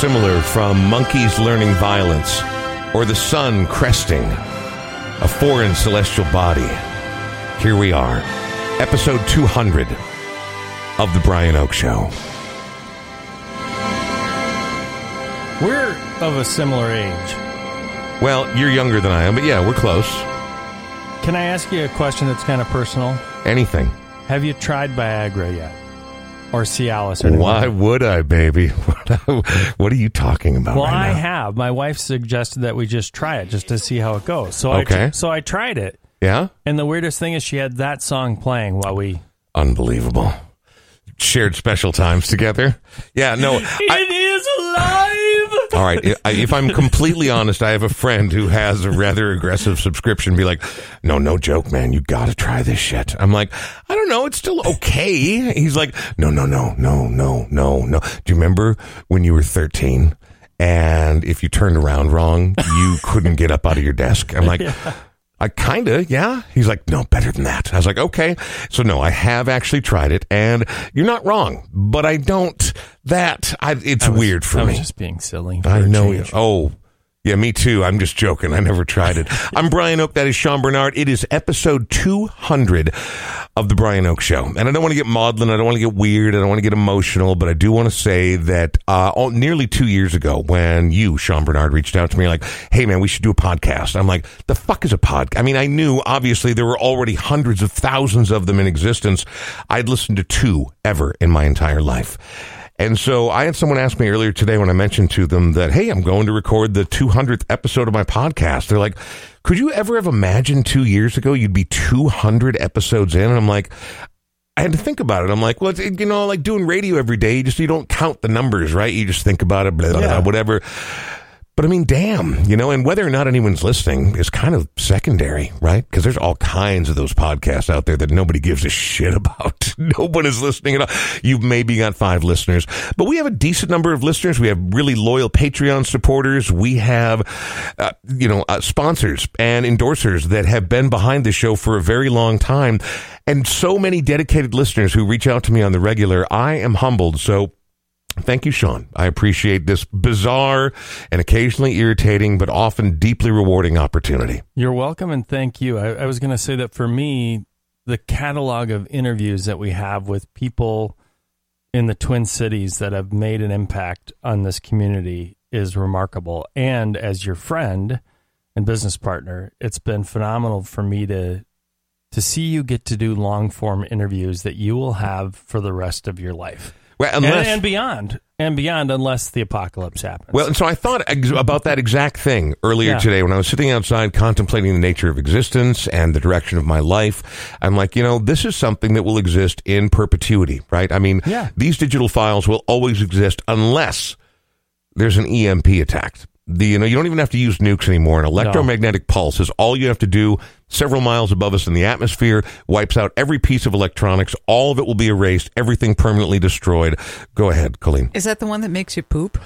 dissimilar from monkeys learning violence or the sun cresting a foreign celestial body. Here we are, episode 200 of The Brian Oak Show. We're of a similar age. Well, you're younger than I am, but yeah, we're close. Can I ask you a question that's kind of personal? Anything. Have you tried Viagra yet? Or Cialis? Or anything? Why would I, baby? What are you talking about Well, right I now? have. My wife suggested that we just try it just to see how it goes. So I Okay. so I tried it. Yeah? And the weirdest thing is she had that song playing while we Unbelievable. Shared special times together. Yeah, no. I, It is alive. all right. I- If I'm completely honest, I have a friend who has a rather aggressive subscription. Be like, no, no joke, man. You got to try this shit. I'm like, I don't know. It's still okay. He's like, no, no, no, no, no, no, no. Do you remember when you were 13 and if you turned around wrong, you couldn't get up out of your desk? I'm like, I kind of, yeah. He's like, no, better than that. I was like, okay. So no, I have actually tried it, and you're not wrong, but I don't. That I, it's weird for I was me. just being silly. I a know. change. Oh, yeah, me too. I'm just joking. I never tried it. I'm Brian Oak. That is Sean Bernard. It is episode 200 of the Brian Oak Show, and I don't want to get maudlin. I don't want to get weird. I don't want to get emotional, but I do want to say that uh, oh, nearly two years ago, when you, Sean Bernard, reached out to me like, "Hey, man, we should do a podcast." I'm like, "The fuck is a podcast?" I mean, I knew obviously there were already hundreds of thousands of them in existence. I'd listened to two ever in my entire life. And so I had someone ask me earlier today when I mentioned to them that, hey, I'm going to record the 200th episode of my podcast. They're like, could you ever have imagined two years ago you'd be 200 episodes in? And I'm like, I had to think about it. I'm like, well, it's, you know, like doing radio every day, you just you don't count the numbers, right? You just think about it, blah, blah, Yeah. blah, whatever. But I mean, damn, you know, and whether or not anyone's listening is kind of secondary, right? Because there's all kinds of those podcasts out there that nobody gives a shit about. no one is listening at all. You've maybe got five listeners, but we have a decent number of listeners. We have really loyal Patreon supporters. We have, uh, you know, uh, sponsors and endorsers that have been behind the show for a very long time. And so many dedicated listeners who reach out to me on the regular. I am humbled. So Thank you, Sean. I appreciate this bizarre and occasionally irritating, but often deeply rewarding opportunity. You're welcome and thank you. I, I was going to say that for me, the catalog of interviews that we have with people in the Twin Cities that have made an impact on this community is remarkable. And as your friend and business partner, it's been phenomenal for me to to see you get to do long form interviews that you will have for the rest of your life. Well, And- and, beyond. And beyond unless the apocalypse happens. well, and so I thought ex- about that exact thing earlier Yeah. today when I was sitting outside contemplating the nature of existence and the direction of my life. I'm like, you know, this is something that will exist in perpetuity, right? I mean, Yeah. these digital files will always exist unless there's an EMP attack. The, you know, you don't even have to use nukes anymore. An electromagnetic pulse is all you have to do. Several miles above us in the atmosphere wipes out every piece of electronics. All of it will be erased. Everything permanently destroyed. Go ahead, Colleen. Is that the one that makes you poop?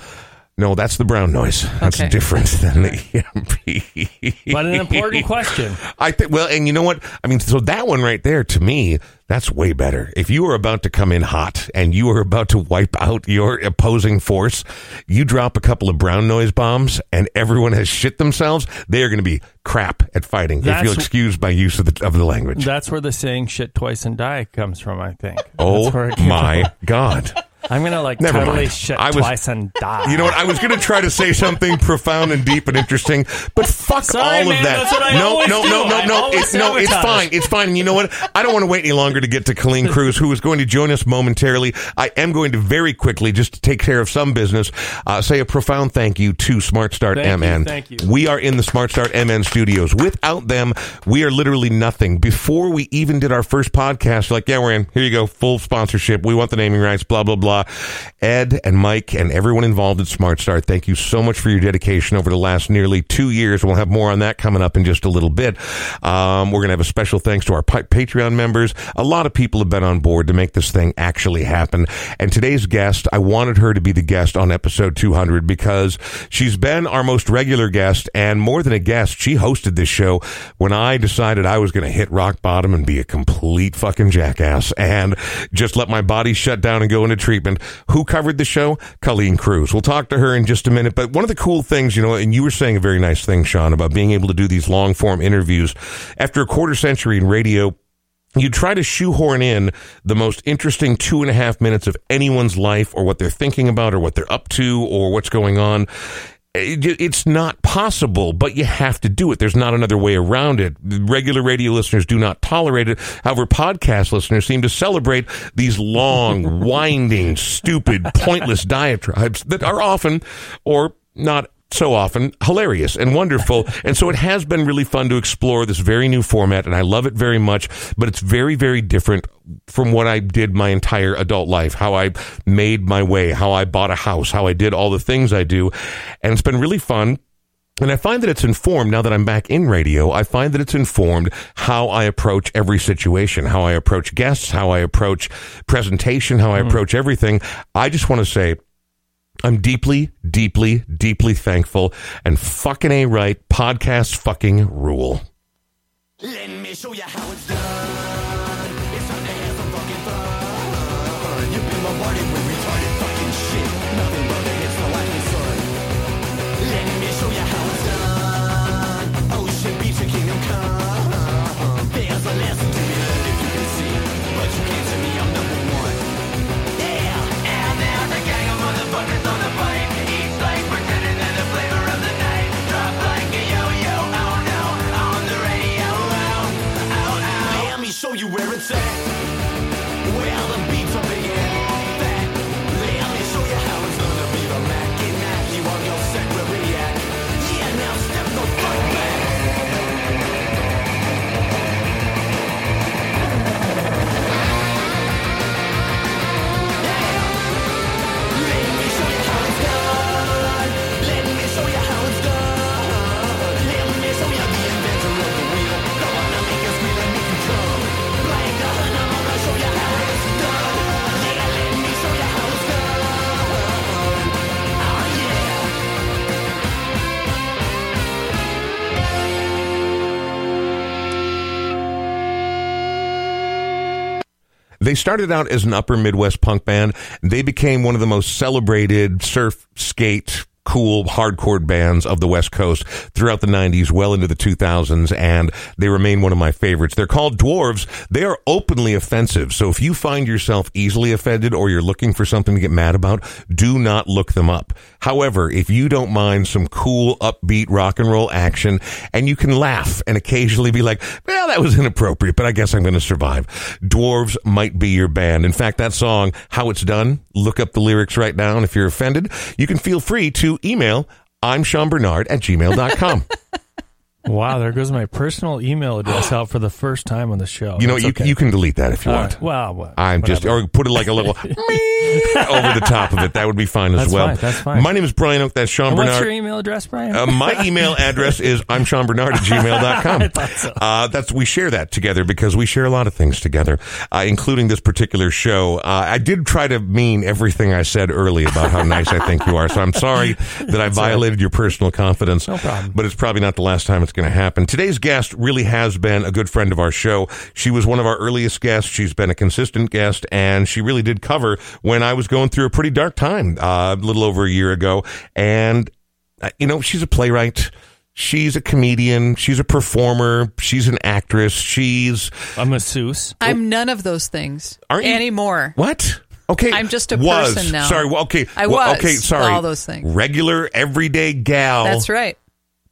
No, that's the brown noise. That's Okay. different than the EMP. but an important question. I think. Well, and you know what? I mean, so that one right there, to me, that's way better. If you are about to come in hot and you are about to wipe out your opposing force, you drop a couple of brown noise bombs, and everyone has shit themselves. They are going to be crap at fighting. if you'll excuse my use of the of the language. That's where the saying "shit twice and die" comes from. I think. oh That's where it came my god. I'm gonna like Never totally mind. shit I was- twice and die. You know what? I was going to try to say something profound and deep and interesting, but fuck Sorry, all man, of that. that's what I no, no, do. no, no, no, It's no, it's fine. It's fine. And you know what? I don't want to wait any longer to get to Colleen Cruz, who is going to join us momentarily. I am going to very quickly, just to take care of some business, uh, say a profound thank you to Smart Start Thank you, MN. thank you. We are in the Smart Start MN studios. Without them, we are literally nothing. Before we even did our first podcast, like, yeah, we're in. Here you go. Full sponsorship. We want the naming rights, blah, blah, blah. Ed and Mike and everyone involved at Smart Start, thank you so much for your dedication over the last nearly two years. We'll have more on that coming up in just a little bit. Um, we're going to have a special thanks to our pa- Patreon members. A lot of people have been on board to make this thing actually happen. And today's guest, I wanted her to be the guest on episode 200 because she's been our most regular guest and more than a guest, she hosted this show when I decided I was going to hit rock bottom and be a complete fucking jackass and just let my body shut down and go into treatment. Segment. Who covered the show? Colleen Cruz. We'll talk to her in just a minute. But one of the cool things, you know, and you were saying a very nice thing, Sean, about being able to do these long form interviews after a quarter century in radio you try to shoehorn in the most interesting two and a half minutes of anyone's life or what they're thinking about or what they're up to or what's going on. It's not possible, but you have to do it. There's not another way around it. Regular radio listeners do not tolerate it. However, podcast listeners seem to celebrate these long, winding, stupid, pointless diatribes that are often or not so often hilarious and wonderful. and so it has been really fun to explore this very new format, and I love it very much. But it's very, very different from what I did my entire adult life, how I made my way, how I bought a house, how I did all the things I do. And it's been really fun. And I find that it's informed now that I'm back in radio. I find that it's informed how I approach every situation, how I approach guests, how I approach presentation, how I mm. approach everything. I just want to say I'm deeply, deeply, deeply thankful and fucking A right. Podcast fucking rule. Let me show you how it's done. You where it's at. Where the They started out as an upper Midwest punk band. They became one of the most celebrated surf, skate, cool hardcore bands of the West Coast throughout the 90s, well into the 2000s, and they remain one of my favorites. They're called Dwarves. They are openly offensive. So if you find yourself easily offended or you're looking for something to get mad about, do not look them up. However, if you don't mind some cool, upbeat rock and roll action and you can laugh and occasionally be like, well, that was inappropriate, but I guess I'm going to survive. Dwarves might be your band. In fact, that song, How It's Done, look up the lyrics right now. And if you're offended, you can feel free to email I'm Sean Bernard at gmail.com. Wow, there goes my personal email address out for the first time on the show. You know, you, okay. you can delete that if you want. well, well, I'm whatever. just, or put it like a little over the top of it. That would be fine as that's well. Fine, that's fine. My name is Brian Oak. That's Sean and Bernard. What's your email address, Brian? Uh, my email address is I'm Sean Bernard at gmail.com. so. uh, that's, we share that together because we share a lot of things together, uh, including this particular show. Uh, I did try to mean everything I said early about how nice I think you are. So I'm sorry that I violated right. your personal confidence. No problem. But it's probably not the last time it's going to happen. Today's Today's guest really has been a good friend of our show. She was one of our earliest guests. She's been a consistent guest, and she really did cover when I was going through a pretty dark time uh, a little over a year ago. And, uh, you know, she's a playwright. She's a comedian. She's a performer. She's an actress. She's I'm a masseuse. I'm none of those things Aren't you? anymore. What? Okay, I'm just a was. person now. Sorry. Well, okay. I well, was. Okay. Sorry. All those things. Regular, everyday gal. That's right.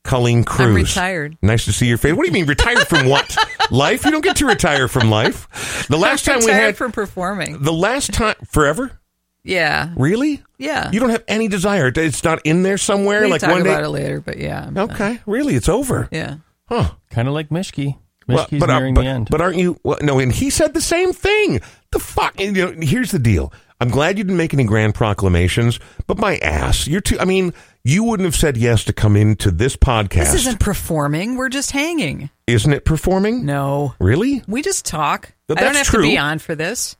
Colleen Cruz. I'm retired. Nice to see your face. What do you mean retired from what? life? You don't get to retire from life. The last I'm time we had from performing. The last time forever? Yeah. Really? Yeah. You don't have any desire. It's not in there somewhere. We like talk one day. about it later, but yeah. I'm okay. Really, it's over. Yeah. Huh. Kind of like Mishki. Well, Mishki's but, uh, nearing but, the end. but aren't you? Well, no, and he said the same thing. The fuck. You know, here's the deal. I'm glad you didn't make any grand proclamations, but my ass, you're too. I mean, you wouldn't have said yes to come into this podcast. This isn't performing. We're just hanging. Isn't it performing? No. Really? We just talk. But I don't that's have true. to be on for this.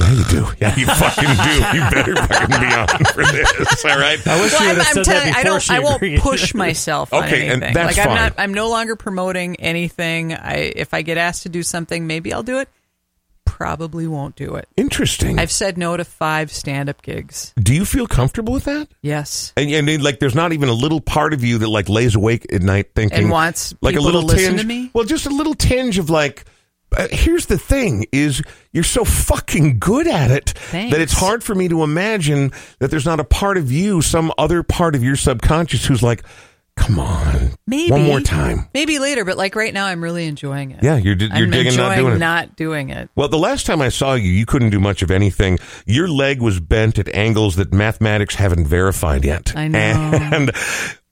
Yeah, you do. Yeah, you fucking do. You better fucking be on for this. All right. I wish Well, you I'm, would have I'm said telling that I don't. she I won't push myself on Okay, and that's like I'm fine. not. I'm no longer promoting anything. I if I get asked to do something, maybe I'll do it. Probably won't do it. Interesting. I've said no to five stand up gigs. Do you feel comfortable with that? Yes. And, and like, there's not even a little part of you that like lays awake at night thinking And wants like a little to listen tinge. to me? Well, just a little tinge of like. Uh, here's the thing: is you're so fucking good at it Thanks. that it's hard for me to imagine that there's not a part of you, some other part of your subconscious, who's like, "Come on, Maybe one more time." Maybe later, but like right now, I'm really enjoying it. Yeah, you're you're I'm digging not enjoying doing it. not doing it. Well, the last time I saw you, you couldn't do much of anything. Your leg was bent at angles that mathematics haven't verified yet. I know. And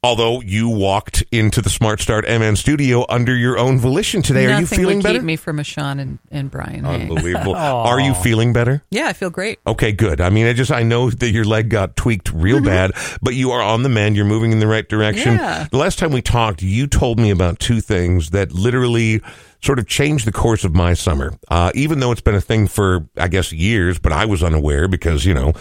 although you walked into the Smart Start MN studio under your own volition today, Nothing are you feeling would better? keep me from a and, and Brian. Hay. Unbelievable. are you feeling better? Yeah, I feel great. Okay, good. I mean, I just I know that your leg got tweaked real bad, but you are on the mend. You're moving in the right direction. Yeah. The last time we talked, you told me about two things that literally sort of changed the course of my summer. Uh, even though it's been a thing for I guess years, but I was unaware because you know.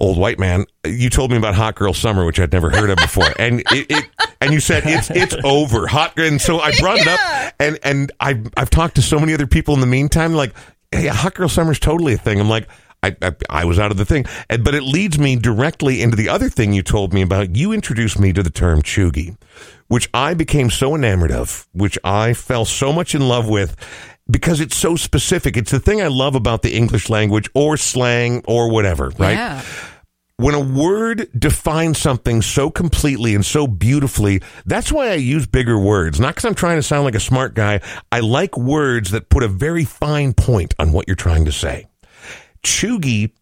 Old white man, you told me about Hot Girl Summer, which I'd never heard of before, and it, it and you said it's it's over, hot. And so I brought it up, and and I've I've talked to so many other people in the meantime, like, hey, Hot Girl Summer's totally a thing. I'm like, I, I, I was out of the thing. And, but it leads me directly into the other thing you told me about. You introduced me to the term chuggy, which I became so enamored of, which I fell so much in love with because it's so specific. It's the thing I love about the English language or slang or whatever, right? Yeah. when a word defines something so completely and so beautifully, that's why I use bigger words. Not because I'm trying to sound like a smart guy. I like words that put a very fine point on what you're trying to say. Chuggy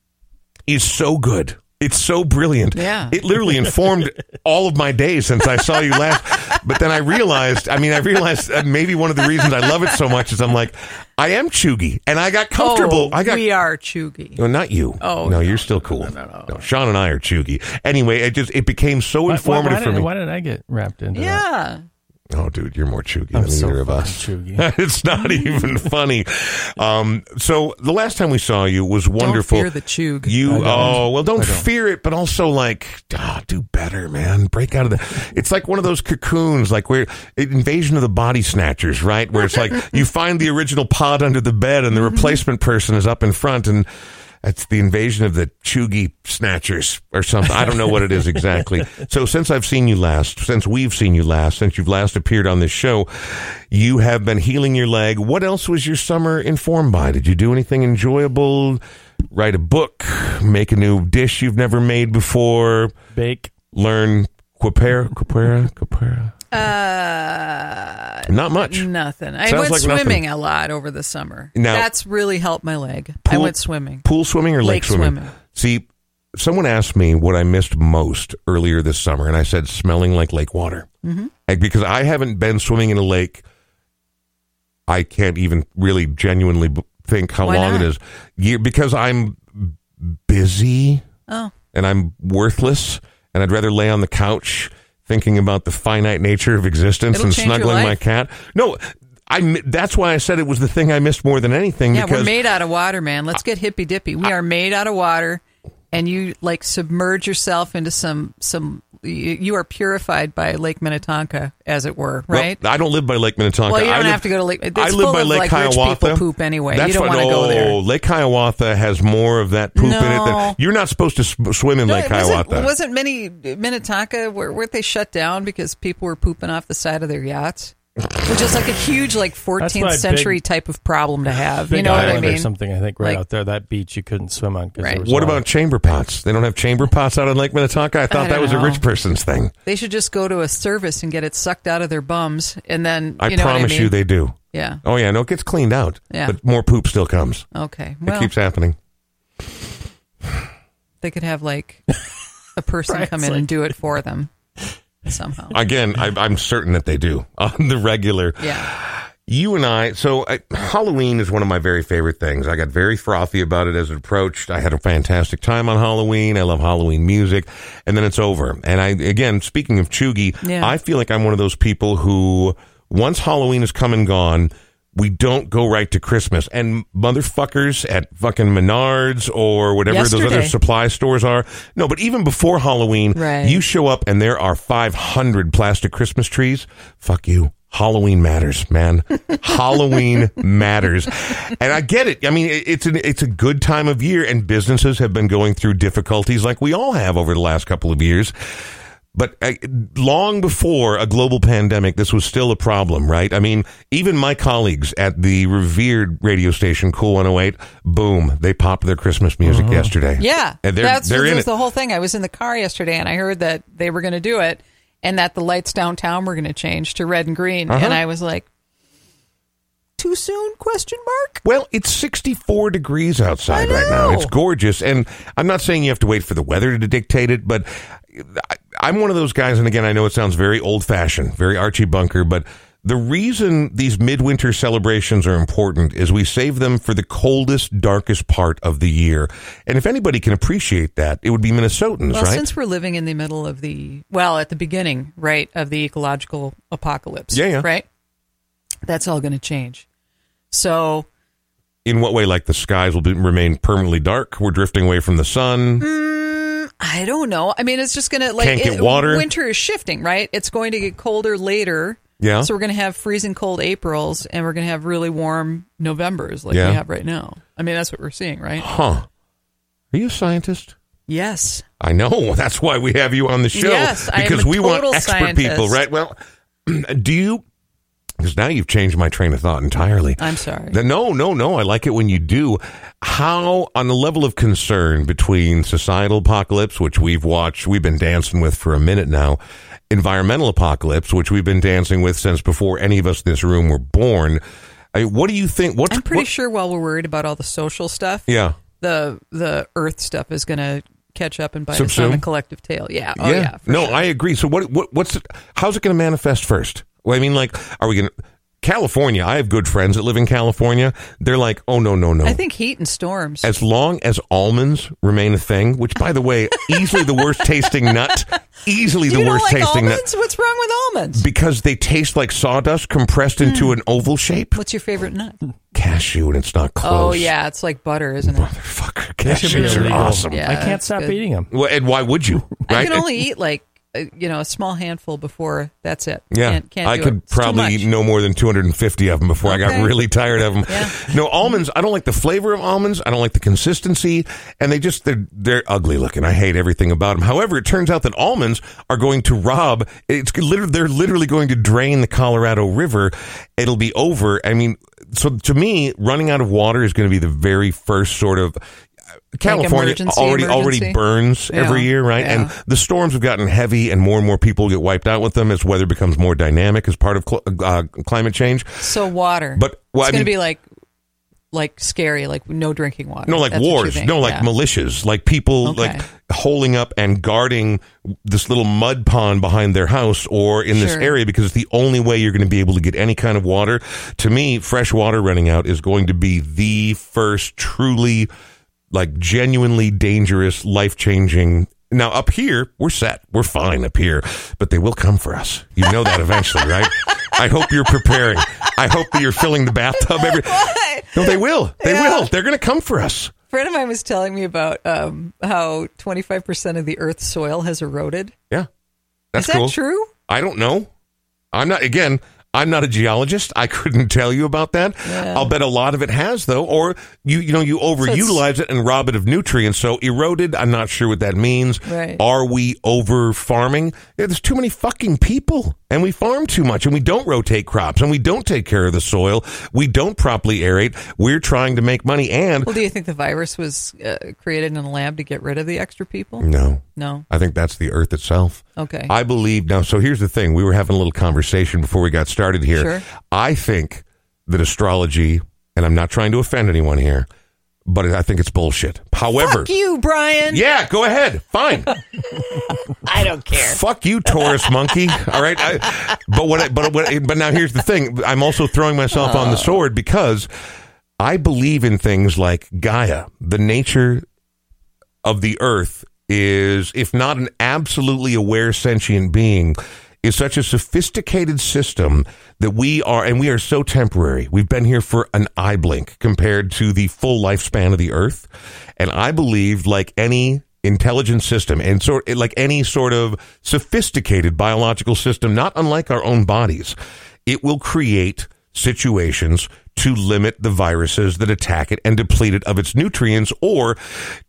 is so good. It's so brilliant. Yeah. It literally informed all of my days since I saw you last. But then I realized, I mean, I realized uh, maybe one of the reasons I love it so much is I'm like, I am chuggy and I got comfortable. Oh, I got we are chuggy. no, not you. Oh, no, no, you're still cool. No, no, no, Sean and I are chuggy. Anyway, it just it became so Why, why, informative why for did, me. why did I get wrapped into that? Oh, dude, you're more chuggy I'm than so either of us. it's not even funny. Um, so the last time we saw you was wonderful. Don't fear the chug. You oh well, don't, don't. fear it, but also like ah, do better, man. Break out of the. It's like one of those cocoons, like where Invasion of the Body Snatchers, right? Where it's like you find the original pod under the bed, and the Mm-hmm. replacement person is up in front, and it's the invasion of the Chuggy Snatchers or something. I don't know what it is exactly. so since I've seen you last, since we've seen you last, since you've last appeared on this show, you have been healing your leg. What else was your summer informed by? Did you do anything enjoyable? Write a book, make a new dish you've never made before, Bake. learn quapera, quapera, quapera. Uh, Not much. nothing. I Sounds went like swimming nothing. a lot over the summer. Now- That's really helped my leg. I went swimming. Pool swimming or lake, Lake swimming. See, someone asked me what I missed most earlier this summer, and I said smelling like lake water. Mm-hmm. Like, because I haven't been swimming in a lake. I can't even really genuinely think how Why long not? it is. Because I'm busy Oh, and I'm worthless, and I'd rather lay on the couch thinking about the finite nature of existence It'll and snuggling my cat. No, I. That's why I said it was the thing I missed more than anything. yeah. We're made out of water, man. Let's get hippy dippy. We are made out of water, and you like submerge yourself into some some. You are purified by Lake Minnetonka, as it were, Well, right? I don't live by Lake Minnetonka. Well, you don't live- have to go to Lake. It's I live full by of, Lake like, Hiawatha. Rich people poop anyway. That's you don't want to go there. Oh, Lake Hiawatha has more of that poop in it. Than, No. you're not supposed to sw- swim in No, Lake wasn't, Hiawatha. wasn't many Minnetonka were, weren't they shut down because people were pooping off the side of their yachts, which is like a huge like why 14th big- century type of problem to have. You know what I mean? or something, I think, right Like- out there. That beach you couldn't swim on. 'cause Right. what about of- chamber pots? They don't have chamber pots out on Lake Minnetonka. I thought I that don't was a rich person's thing. They should just go to a service and get it sucked out of their bums, and then I you know promise what I mean? you they do. Yeah. Oh yeah, no, it gets cleaned out. Yeah. But more poop still comes. Okay. It keeps happening. they could have like a person Brian's come in like- and do it for them somehow. Again, I, I'm certain that they do on the regular. yeah. You and I, so I, Halloween is one of my very favorite things. I got very frothy about it as it approached. I had a fantastic time on Halloween. I love Halloween music, and then it's over. And I, again, speaking of Chuggy, Yeah. I feel like I'm one of those people who, once Halloween is come and gone, we don't go right to Christmas. And motherfuckers at fucking Menards or whatever those other supply stores are. No, but even before Halloween, Right. you show up and there are 500 plastic Christmas trees. Fuck you. Halloween matters, man. Halloween matters, and I get it. I mean, it's an it's a good time of year, and businesses have been going through difficulties like we all have over the last couple of years. But uh, long before a global pandemic, this was still a problem, right? I mean, even my colleagues at the revered radio station KOOL 108, boom, they popped their Christmas music yesterday. Yeah, and they're that's they're in was it. the whole thing. I was in the car yesterday, and I heard that they were going to do it, and that the lights downtown were going to change to red and green, Uh-huh. and I was like, "Too soon?" Question mark. Well, it's 64 degrees outside right now. It's gorgeous. And I'm not saying you have to wait for the weather to dictate it, but I- I'm one of those guys. And again, I know it sounds very old fashioned, very Archie Bunker, but the reason these midwinter celebrations are important is we save them for the coldest, darkest part of the year. And if anybody can appreciate that, it would be Minnesotans, Well, right? since we're living in the middle of the well, at the beginning, right, of the ecological apocalypse, Yeah, yeah. right, that's all going to change. So In what way? Like the skies will be, remain permanently dark? We're drifting away from the sun? Mm, I don't know. I mean, it's just going to like Can't get it- water? Winter is shifting, right? It's going to get colder later. Yeah. So we're going to have freezing cold Aprils, and we're going to have really warm Novembers, like Yeah. we have right now. I mean, that's what we're seeing, right? Huh. Are you a scientist? Yes. I know. That's why we have you on the show. Yes, I am because a we want total expert people, scientist. right? Well, do you? Because now you've changed my train of thought entirely. I'm sorry. No, no, no. I like it when you do. How, on the level of concern between societal apocalypse, which we've watched, we've been dancing with for a minute now, environmental apocalypse, which we've been dancing with since before any of us in this room were born. I, what do you think? What's I'm pretty what- sure while we're worried about all the social stuff, Yeah. the the Earth stuff is going to catch up and bite us on a collective tail. Yeah. Oh yeah. for no, sure. I agree. So what? What? What's? It, how's it going to manifest first? Well, I mean, like, are we going to? California. I have good friends that live in California. They're like, oh no, no, no. I think heat and storms. as long as almonds remain a thing, which, by the way, easily the worst tasting nut, easily Do the you worst don't like tasting almonds? nut, What's wrong with almonds? because they taste like sawdust compressed into hmm. an oval shape. What's your favorite nut? Cashew, and it's not oh, close. Oh yeah, it's like butter, isn't it? Motherfucker, They should be cashews are awesome. Yeah. I can't stop good. eating them. Well, and why would you? I can only eat like Uh, you know a small handful before that's it. Yeah, can't, can't I could it. Probably eat no more than 250 of them before I got really tired of them. Yeah. No almonds. I don't like the flavor of almonds. I don't like the consistency, and they just they're they're ugly looking. I hate everything about them. However, it turns out that almonds are going to rob. It's literally they're literally going to drain the Colorado River. It'll be over. I mean, so to me, running out of water is going to be the very first sort of. California emergency, already already emergency? burns every year, right? Yeah. And the storms have gotten heavy, and more and more people get wiped out with them as weather becomes more dynamic as part of cl- uh, climate change. So water, But, well, it's going to be like like scary, like no drinking water. No, like That's wars. No, like Yeah. militias. Like people Okay. like holding up and guarding this little mud pond behind their house or in this area because it's the only way you're going to be able to get any kind of water. To me, fresh water running out is going to be the first truly, like, genuinely dangerous, life changing. Now, up here, we're set. We're fine up here, but they will come for us. You know that eventually, right? I hope you're preparing. I hope that you're filling the bathtub every. No, they will. They Yeah. will. They're going to come for us. A friend of mine was telling me about um, how 25% of the Earth's soil has eroded. Yeah. That's Is that cool. true? I don't know. I'm not again, I'm not a geologist. I couldn't tell you about that. Yeah. I'll bet a lot of it has though, or you you know you overutilize it and rob it of nutrients. So eroded, I'm not sure what that means. Right. Are we over farming? Yeah, there's too many fucking people, and we farm too much, and we don't rotate crops, and we don't take care of the soil. We don't properly aerate. We're trying to make money, and Well, do you think the virus was uh, created in a lab to get rid of the extra people? no, No. I think that's the Earth itself. Okay. I believe now. So here's the thing: we were having a little conversation before we got started here. Sure. I think that astrology, and I'm not trying to offend anyone here, but I think it's bullshit. However, Fuck you, Brian. yeah, go ahead, fine. I don't care. Fuck you, Taurus monkey. All right, I, but what? I- But what? But now here's the thing: I'm also throwing myself on the oh. sword because I believe in things like Gaia, the nature of the earth is, if not an absolutely aware sentient being, is such a sophisticated system that we are, and we are so temporary. We've been here for an eye blink compared to the full lifespan of the earth. And I believe, like any intelligent system and sort like any sort of sophisticated biological system, not unlike our own bodies, it will create situations to limit the viruses that attack it and deplete it of its nutrients or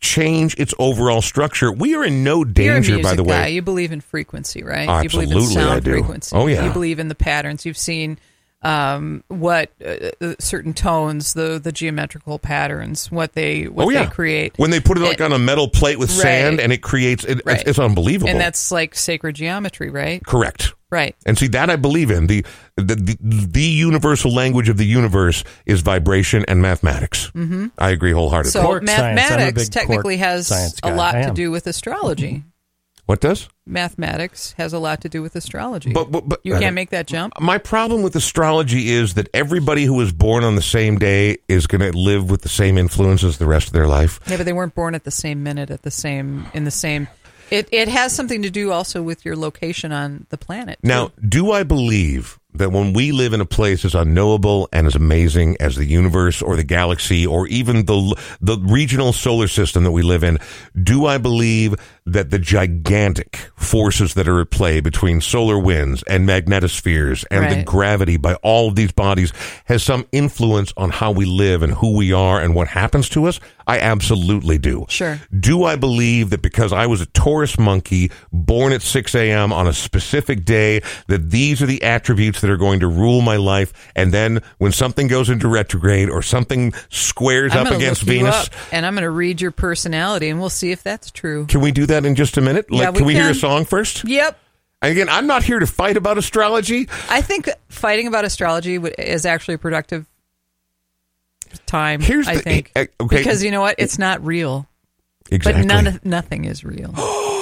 change its overall structure. We are in no danger, by the guy. way. You believe in frequency, right? you Absolutely, believe in sound I do. frequency. Oh, yeah. You believe in the patterns. You've seen um, what uh, uh, certain tones, the the geometrical patterns, what they what oh yeah, they create. when they put it like It- on a metal plate with Right. sand and it creates it, Right. it's, it's unbelievable. and that's like sacred geometry, right? correct. Right. And see that I believe in the the, the the universal language of the universe is vibration and mathematics. Mm-hmm. I agree wholeheartedly. So Quark science. I'm a mathematics technically has a lot to do with astrology. what does? Mathematics has a lot to do with astrology. But- but- but- you uh, can't make that jump. My problem with astrology is that everybody who was born on the same day is going to live with the same influences the rest of their life. Yeah, but they weren't born at the same minute, at the same in the same. It it has something to do also with your location on the planet. too. Now, do I believe that when we live in a place as unknowable and as amazing as the universe or the galaxy or even the the regional solar system that we live in, do I believe that the gigantic forces that are at play between solar winds and magnetospheres and the gravity by all of these bodies has some influence on how we live and who we are and what happens to us? I absolutely do. Sure. Do I believe that because I was a Taurus monkey born at 6 a.m. on a specific day, that these are the attributes that are going to rule my life? And then when something goes into retrograde or something squares I'm up against Venus, up, and I'm going to read your personality, and we'll see if that's true. can we do that in just a minute? Yeah, Like, we can we hear a song first? Yep. And again, I'm not here to fight about astrology. I think fighting about astrology is actually a productive time. Here's I the- think okay. because you know what, it's not real. Exactly. But none of, nothing is real.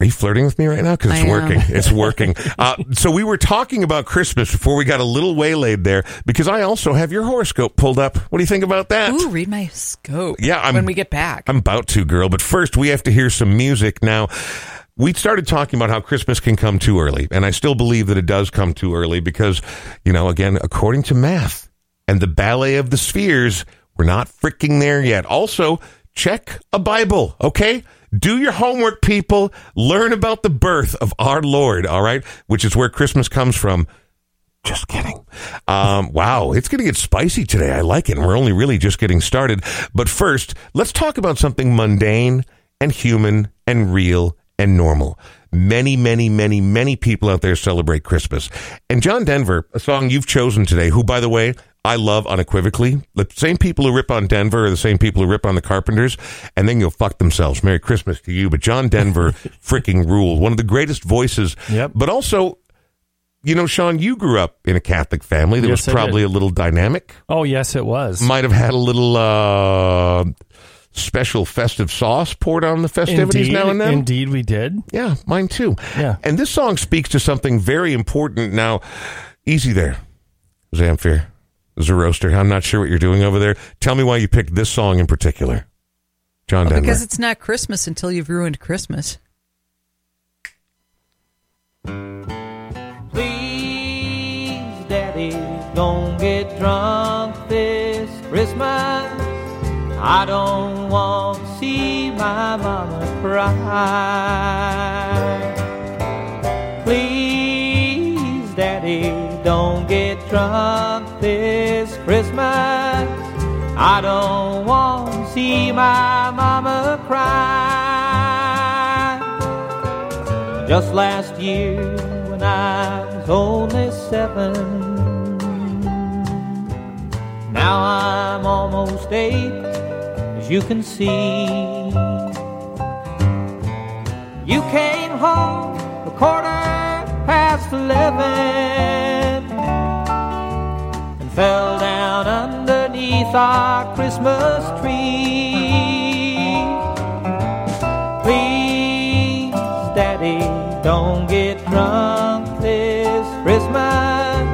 Are you flirting with me right now? Because it's working. It's working. uh, so we were talking about Christmas before we got a little waylaid there because I also have your horoscope pulled up. What do you think about that? Ooh, read my scope. Yeah, I'm- when we get back. I'm about to, girl. But first, we have to hear some music. Now, we started talking about how Christmas can come too early, and I still believe that it does come too early because, you know, again, according to math and the ballet of the spheres, we're not freaking there yet. Also, check a Bible, okay? Do your homework, people. Learn about the birth of our Lord, all right? Which is where Christmas comes from. Just kidding. Um, wow, it's going to get spicy today. I like it. And we're only really just getting started. But first, let's talk about something mundane and human and real and normal. Many, many, many, many people out there celebrate Christmas. And John Denver, a song you've chosen today, who, by the way, I love unequivocally. The same people who rip on Denver are the same people who rip on the Carpenters, and then you'll fuck themselves. Merry Christmas to you. But John Denver freaking ruled. One of the greatest voices, Yep. but also you know, Sean, you grew up in a Catholic family that Yes, was probably a little dynamic. Oh, yes, it was. Might have had a little uh, special festive sauce poured on the festivities indeed, now and then. Indeed, we did. Yeah, mine too. Yeah. And this song speaks to something very important. Now, easy there, Zamfir, Zoroaster. I'm not sure what you're doing over there. Tell me why you picked this song in particular. John Denver. because it's not Christmas until you've ruined Christmas. Please, Daddy, don't get drunk this Christmas. I don't want to see my mama cry. Please, Daddy, don't get drunk this Christmas. I don't want to see my mama cry. Just last year, when I was only seven, now I'm almost eight, as you can see. You came home a quarter past eleven fell down underneath our Christmas tree. Please, Daddy, don't get drunk this Christmas.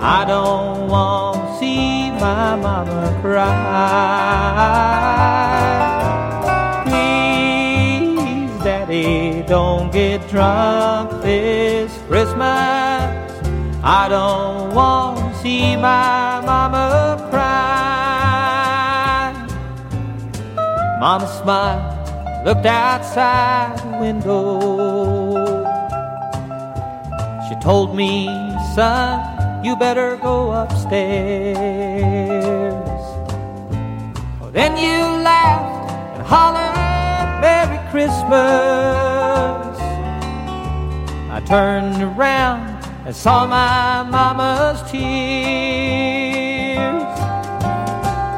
I don't want to see my mama cry. Please, Daddy, don't get drunk this Christmas. I don't want see my mama cry. Mama smiled, looked outside the window. She told me, son, you better go upstairs. Oh, then you laughed and hollered, Merry Christmas. I turned around and saw my mama's tears.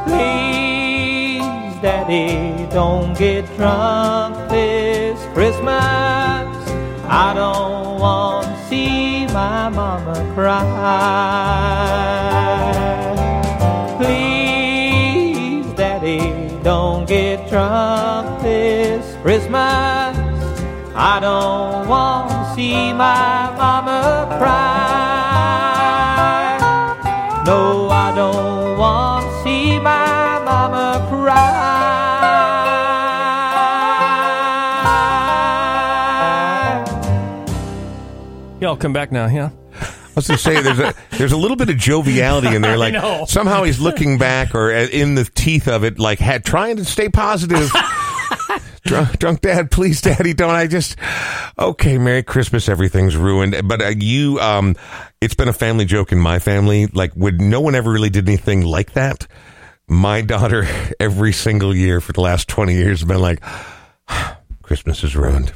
Please, Daddy, don't get drunk this Christmas. I don't want to see my mama cry. Please, Daddy, don't get drunk this Christmas. I don't want see my mama cry. No, I don't want to see my mama cry. Y'all come back now, yeah? I was going to say there's a there's a little bit of joviality in there. Like know. somehow he's looking back or uh, in the teeth of it, like had, trying to stay positive. drunk, drunk dad, please, daddy, don't. I just okay. Merry Christmas. Everything's ruined. But uh, you, um, it's been a family joke in my family. Like, would no one ever really did anything like that? My daughter, every single year for the last twenty years, has been like, Christmas is ruined.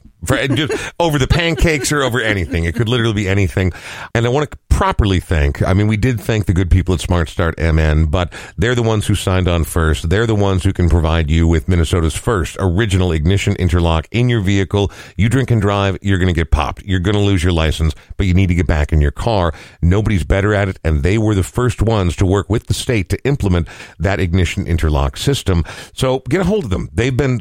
Over the pancakes or over anything. It could literally be anything. And I want to properly thank, I mean, we did thank the good people at Smart Start MN, but they're the ones who signed on first. They're the ones who can provide you with Minnesota's first original ignition interlock in your vehicle. You drink and drive, you're going to get popped. You're going to lose your license, but you need to get back in your car. Nobody's better at it. And they were the first ones to work with the state to implement that ignition interlock system. So get a hold of them. They've been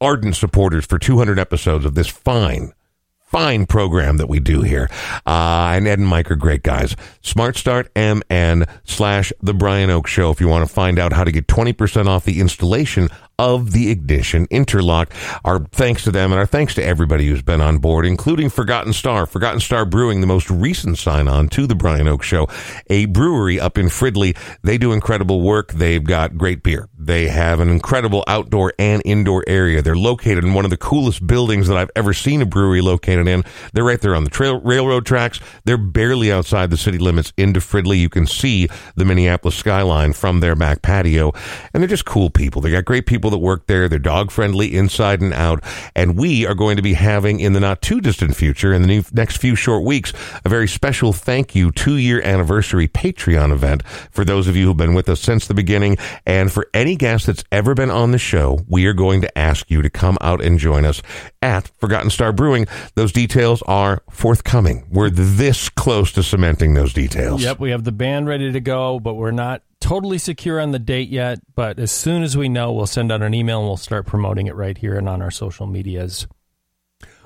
ardent supporters for 200 episodes of this fine, fine program that we do here. Uh, and Ed and Mike are great guys. Smart Start MN slash The Brian Oak Show if you want to find out how to get 20% off the installation of the ignition interlock. Our thanks to them and our thanks to everybody who's been on board, including Forgotten Star. Forgotten Star Brewing, the most recent sign on to the Brian Oak Show, a brewery up in Fridley. They do incredible work. They've got great beer. They have an incredible outdoor and indoor area. They're located in one of the coolest buildings that I've ever seen a brewery located in. They're right there on the trail railroad tracks. They're barely outside the city limits into Fridley. You can see the Minneapolis skyline from their back patio. And they're just cool people. They got great people that work there. They're dog friendly inside and out. And we are going to be having in the not too distant future, in the new, next few short weeks, a very special thank you two year anniversary Patreon event for those of you who've been with us since the beginning. And for any guest that's ever been on the show, we are going to ask you to come out and join us at Forgotten Star Brewing. Those details are forthcoming. We're this close to cementing those details. Yep, we have the band ready to go, but we're not totally secure on the date yet. But as soon as we know, we'll send out an email and we'll start promoting it right here and on our social medias.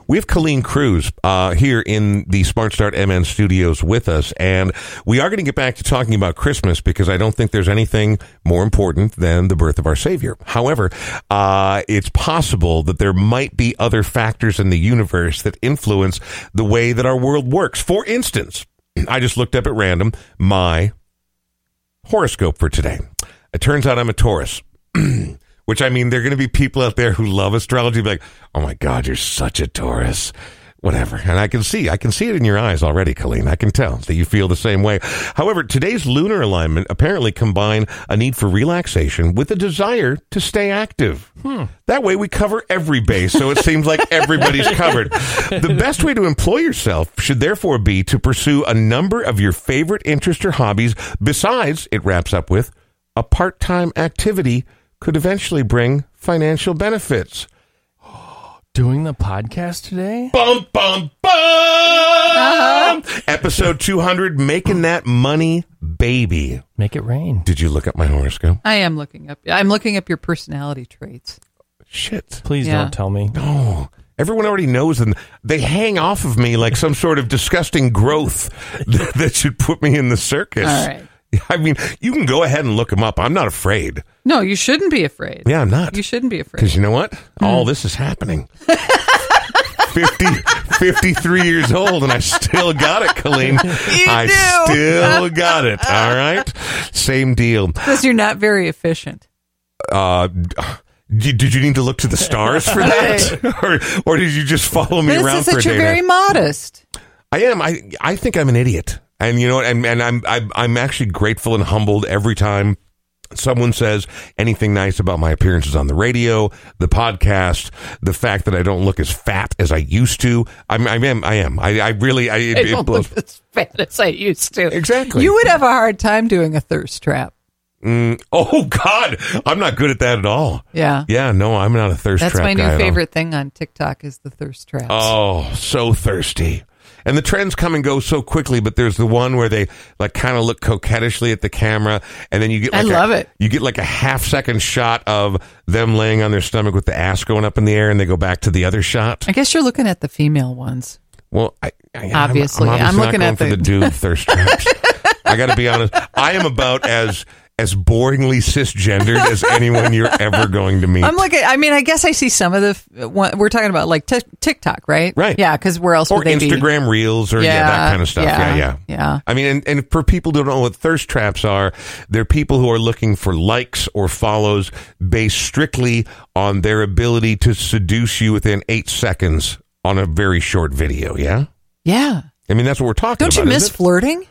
We have Colleen Cruz uh, here in the Smart Start MN studios with us, and we are going to get back to talking about Christmas because I don't think there's anything more important than the birth of our Savior. However, uh, it's possible that there might be other factors in the universe that influence the way that our world works. For instance, I just looked up at random my horoscope for today. It turns out I'm a Taurus. Which I mean, there are going to be people out there who love astrology, like, "Oh my God, you're such a Taurus." Whatever, and I can see, I can see it in your eyes already, Colleen. I can tell that you feel the same way. However, today's lunar alignment apparently combine a need for relaxation with a desire to stay active. Hmm. That way, we cover every base, so it seems like everybody's covered. The best way to employ yourself should therefore be to pursue a number of your favorite interests or hobbies. Besides, it wraps up with a part-time activity could eventually bring financial benefits. Doing the podcast today? Bum, bum, bum! Uh-huh. Episode 200, Making That Money Baby. Make it rain. Did you look up my horoscope? I am looking up. I'm looking up your personality traits. Shit. Please Yeah. don't tell me. Oh, everyone already knows, and they hang off of me like some sort of disgusting growth that, that should put me in the circus. All right. I mean, you can go ahead and look them up. I'm not afraid. No, you shouldn't be afraid. Yeah, I'm not. You shouldn't be afraid. Because you know what? All this is happening. 50, 53 years old, and I still got it, Colleen. I do. still got it. All right. Same deal. Because you're not very efficient. Uh, did, did you need to look to the stars for that? or, or did you just follow me This around is for a that you're very modest. I am. I I think I'm an idiot, and you know, and and I'm I'm, I'm actually grateful and humbled every time someone says anything nice about my appearances on the radio, the podcast, the fact that I don't look as fat as I used to. I'm, I am. I am. I, I really. I, it, I it don't blows. look as fat as I used to. Exactly. You would have a hard time doing a thirst trap. Mm, oh God, I'm not good at that at all. Yeah. Yeah, no, I'm not a thirst That's trap my new favorite thing on TikTok is the thirst traps. Oh, so thirsty. And the trends come and go so quickly, but there's the one where they like kind of look coquettishly at the camera, and then you get I like a- love it. You get like a half second shot of them laying on their stomach with the ass going up in the air, and they go back to the other shot. I guess you're looking at the female ones. Well, I, I, I'm- Obviously. I'm, I'm obviously looking not going at for the- the dude thirst traps. I got to be honest. I am about as as boringly cisgendered as anyone you're ever going to meet. I'm looking. I mean, I guess I see some of the. f- we're talking about like t- TikTok, right? Right. Yeah, because where else or would they be? Instagram Reels, or yeah, that kind of stuff. Yeah, yeah, yeah. yeah. I mean, and, and for people who don't know what thirst traps are, they're people who are looking for likes or follows based strictly on their ability to seduce you within eight seconds on a very short video. Yeah. Yeah. I mean, that's what we're talking about. Don't about. you miss flirting?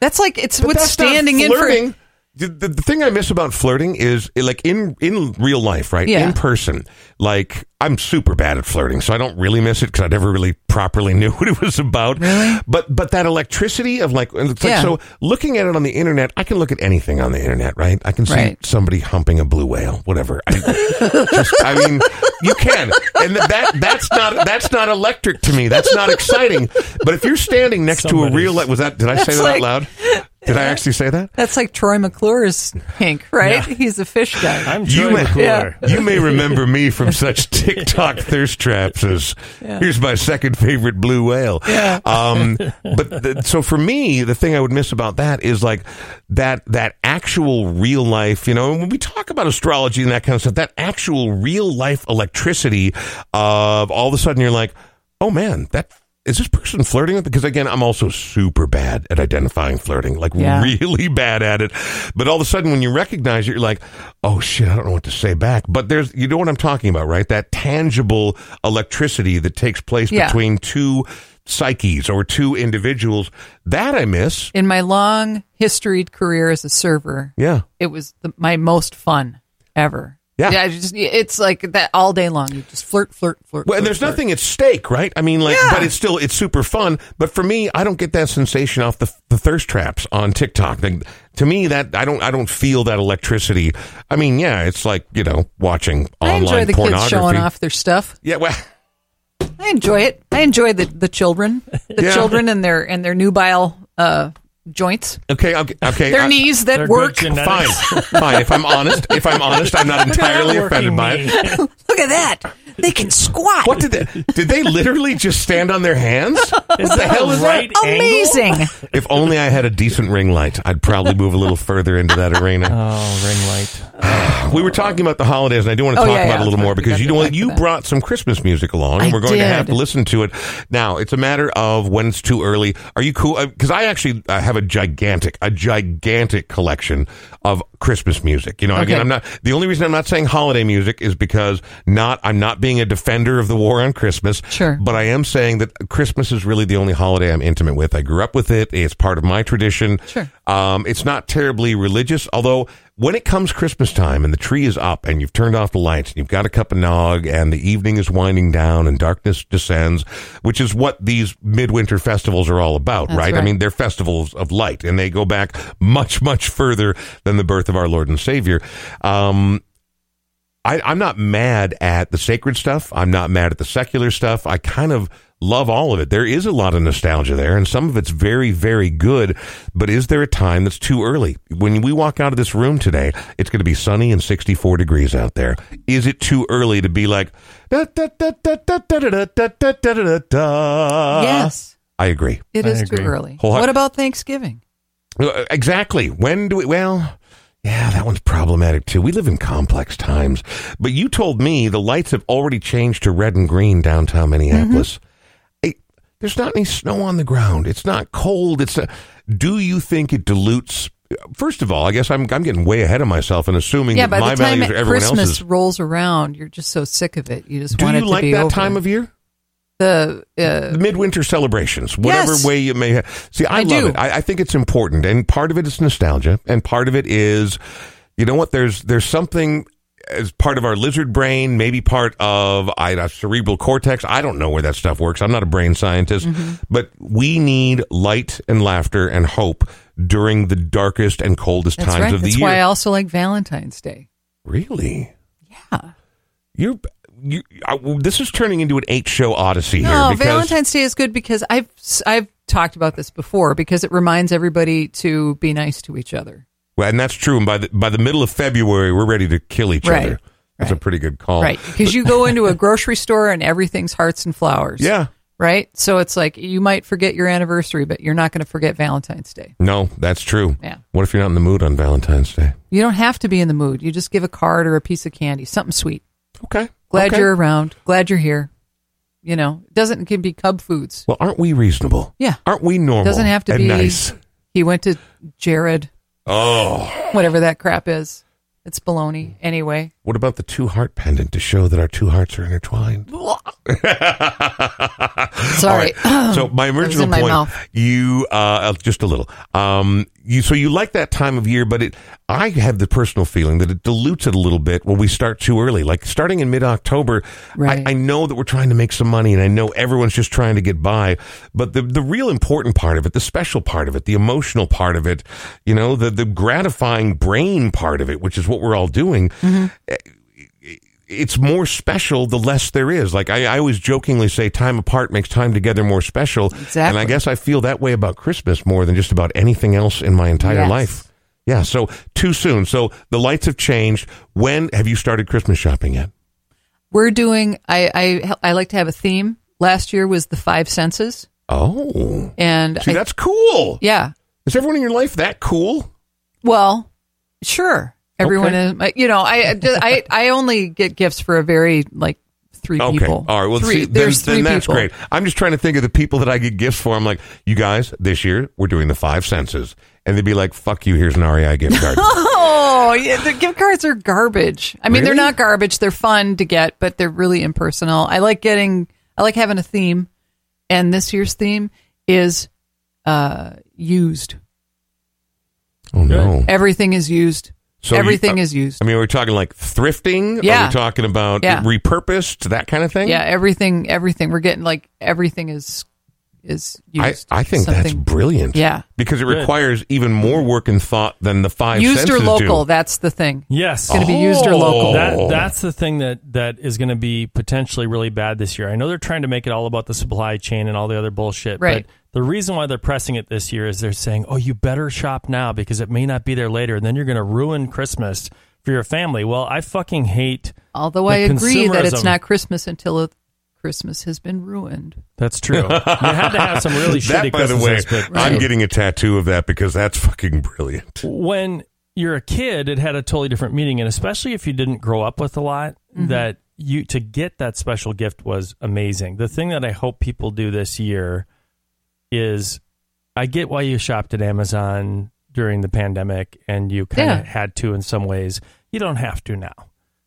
That's like it's But what's standing in for. Flirting. The, the, the thing I miss about flirting is like in in real life, right? Yeah. In person, like I'm super bad at flirting, so I don't really miss it because I never really properly knew what it was about. Really? But but that electricity of like, it's like Yeah. so looking at it on the internet, I can look at anything on the internet, right? I can see Right. somebody humping a blue whale, whatever. I, just, I mean, you can, and that that's not that's not electric to me. That's not exciting. But if you're standing next to a Somebody's- real, was that? Did I say that like- out loud? Did I actually say that? That's like Troy McClure's Hank, right? Yeah. He's a fish guy. I'm You Troy may- McClure. You may remember me from such TikTok thirst traps as here's my second favorite blue whale. Yeah. Um, but the, so for me, the thing I would miss about that is like that that actual real life. You know, when we talk about astrology and that kind of stuff, that actual real life electricity of all of a sudden you're like, oh man, that. Is this person flirting with? Because again, I'm also super bad at identifying flirting, like Yeah. really bad at it. But all of a sudden, when you recognize it, you're like, oh shit, I don't know what to say back. But there's, you know what I'm talking about, right? That tangible electricity that takes place Yeah. between two psyches or two individuals. That I miss. In my long historied career as a server, Yeah. it was the, my most fun ever. Yeah. yeah. Just, it's like that all day long. You just flirt, flirt, flirt. Well, and flirt, there's flirt. nothing at stake, right? I mean, like, Yeah. but it's still it's super fun. But for me, I don't get that sensation off the the thirst traps on TikTok. Like, to me, that I don't I don't feel that electricity. I mean, yeah, it's like you know watching I online enjoy the kids pornography. showing off their stuff. Yeah, well, I enjoy it. I enjoy the, the children, the Yeah. children and their and their nubile uh, joints, okay, okay, okay. their I- knees that work. Fine, fine. If I'm honest, if I'm honest, I'm not entirely offended by me. it. Look at that. They can squat. What did they? Did they literally just stand on their hands? Is what the hell is right that? angle? Amazing. If only I had a decent ring light, I'd probably move a little further into that arena. Oh, ring light. We were talking about the holidays, and I do want to Oh, talk yeah, about it yeah. a little more because you know what? You that. brought some Christmas music along, and we're going to have to listen to it. Now, it's a matter of when it's too early. Are you cool? Because I actually uh, have a gigantic, a gigantic collection of Christmas music. You know, again, Okay. I'm not the only reason I'm not saying holiday music is because not I'm not being a defender of the war on Christmas. Sure. but I am saying that Christmas is really the only holiday I'm intimate with. I grew up with it. It's part of my tradition. Sure. Um, it's not terribly religious, although when it comes Christmas time and the tree is up and you've turned off the lights and you've got a cup of nog and the evening is winding down and darkness descends, which is what these midwinter festivals are all about, That's right? I mean, they're festivals of light and they go back much, much further than the birth of our Lord and Savior. Um, I, am not mad at the sacred stuff. I'm not mad at the secular stuff. I kind of love all of it. There is a lot of nostalgia there, and some of it's very, very good. But is there a time that's too early? When we walk out of this room today, it's going to be sunny and 64 degrees out there. Is it too early to be like, yes? I agree. It is agree. too early. What about Thanksgiving? Exactly. When do we? Well, yeah, that one's problematic too. We live in complex times. But you told me the lights have already changed to red and green downtown Minneapolis. Mm-hmm. Hey, there's not any snow on the ground. It's not cold. It's. A, do you think it dilutes? First of all, I guess I'm I'm getting way ahead of myself and assuming Yeah, that by my the time values are everyone Christmas else's. rolls around, you're just so sick of it. You just Do want you it to like be that over. time of year? The uh, midwinter celebrations, whatever Yes. way you may have. See, I, I love do. it. I, I think it's important, and part of it is nostalgia, and part of it is, you know what? There's there's something as part of our lizard brain, maybe part of I, uh, cerebral cortex. I don't know where that stuff works. I'm not a brain scientist, Mm-hmm. but we need light and laughter and hope during the darkest and coldest that's times right. of the year. That's why I also like Valentine's Day. really? Yeah. You're. You, I, this is turning into an eight show odyssey here. No, because, Valentine's Day is good because I've I've talked about this before because it reminds everybody to be nice to each other. Well, and that's true. And by the by the middle of February, we're ready to kill each Right. other. That's a pretty good call. Right. Because you go into a grocery store and everything's hearts and flowers. Yeah. Right. So it's like you might forget your anniversary, but you're not going to forget Valentine's Day. No, that's true. Yeah. What if you're not in the mood on Valentine's Day? You don't have to be in the mood. You just give a card or a piece of candy, something sweet. Okay. Glad Okay. you're around. Glad you're here. You know, it doesn't it can be cub foods. Well, aren't we reasonable? Yeah. Aren't we normal? Doesn't have to be nice. He went to Jared, Oh, whatever that crap is. It's baloney. Anyway. What about the two heart pendant to show that our two hearts are intertwined? Sorry. Right. So my original my point, mouth. you uh, just a little. Um, you so you like that time of year, but it. I have the personal feeling that it dilutes it a little bit when we start too early. Like starting in mid October, Right. I, I know that we're trying to make some money, and I know everyone's just trying to get by. But the the real important part of it, the special part of it, the emotional part of it, you know, the the gratifying brain part of it, which is what we're all doing it's more special the less there is. Like I, I always jokingly say, time apart makes time together more special. Exactly. And I guess I feel that way about Christmas more than just about anything else in my entire Yes. life. Yeah. So too soon. So the lights have changed. When have you started Christmas shopping yet? We're doing I, I I like to have a theme. Last year was the five senses. Oh, And see, I- that's cool. yeah. Is everyone in your life that cool? Well, sure. Everyone Okay. is, you know, I, I, I only get gifts for a very like three Okay. people. All right. Well, three, see, then, there's then three that's people. great. I'm just trying to think of the people that I get gifts for. I'm like, you guys, this year we're doing the five senses. And they'd be like, fuck you, here's an REI gift card. Oh, yeah, the gift cards are garbage. I mean, they're not garbage. They're fun to get, but they're really impersonal. I like getting, I like having a theme, and this year's theme is uh used. oh, no. Everything is used. So you- Everything uh, is used. I mean, we're talking like thrifting. Are Yeah. we talking about Yeah. repurposed, that kind of thing? Yeah, everything, everything. We're getting like everything is is I, used. I think that's brilliant. Yeah. Because it Good. requires even more work and thought than the five used or senses local. do. That's the thing. Yes. It's going to be used or local. Oh. That that's the thing that that is going to be potentially really bad this year. I know they're trying to make it all about the supply chain and all the other bullshit. Right. But the reason why they're pressing it this year is they're saying, "Oh, you better shop now because it may not be there later, and then you're going to ruin Christmas for your family." Well, I fucking hate. Although The I agree that it's consumerism. not Christmas until it, Christmas has been ruined. That's true. you had to have some really shitty that, by the way, Christmases, but I'm getting a tattoo of that because that's fucking brilliant. when you're a kid, it had a totally different meaning, and especially if you didn't grow up with a lot, mm-hmm. that you to get that special gift was amazing. The thing that I hope people do this year is, I get why you shopped at Amazon during the pandemic, and you kind of Yeah. had to in some ways. You don't have to now.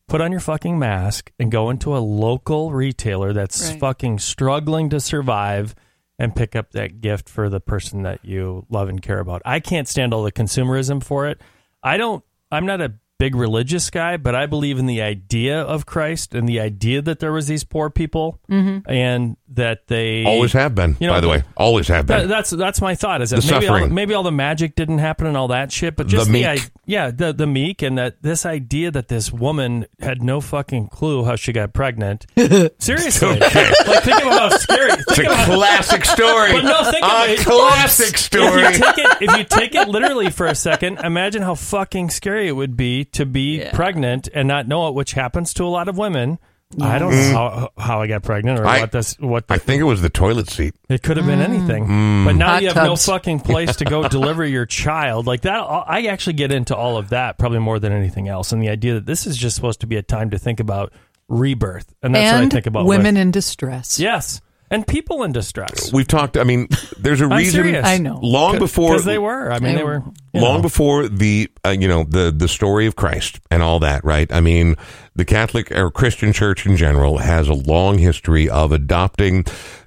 Put on your fucking mask and go into a local retailer that's Right. fucking struggling to survive and pick up that gift for the person that you love and care about. I can't stand all the consumerism for it. I don't I'm not a big religious guy, but I believe in the idea of Christ and the idea that there was these poor people mm-hmm. and that they Always have been, You know, by the way. Always have that, been. that's that's my thought. Is that The maybe all, maybe all the magic didn't happen and all that shit, but just The the, meek. i- yeah, the the meek and that this idea that this woman had no fucking clue how she got pregnant. Seriously, like think about how scary. it's a Think about, classic story. but no, think a of it. classic story. If you take it, if you take it literally for a second, imagine how fucking scary it would be to be Yeah. pregnant and not know it, which happens to a lot of women. I don't know how, how I got pregnant or Mm. I- what this what the, I think it was the toilet seat. it could have been anything. Mm. But now Hot you have no fucking place to go deliver your child. Like that I actually get into all of that probably more than anything else and the idea that this is just supposed to be a time to think about rebirth. And that's what I think about women with- in distress. Yes. And people in distress. We've talked. I mean, there's a I'm reason. serious. I know. Long before because they were. I mean, They they were long know. before the uh, you know the the story of Christ and all that, right? I mean, the Catholic or Christian Church in general has a long history of adopting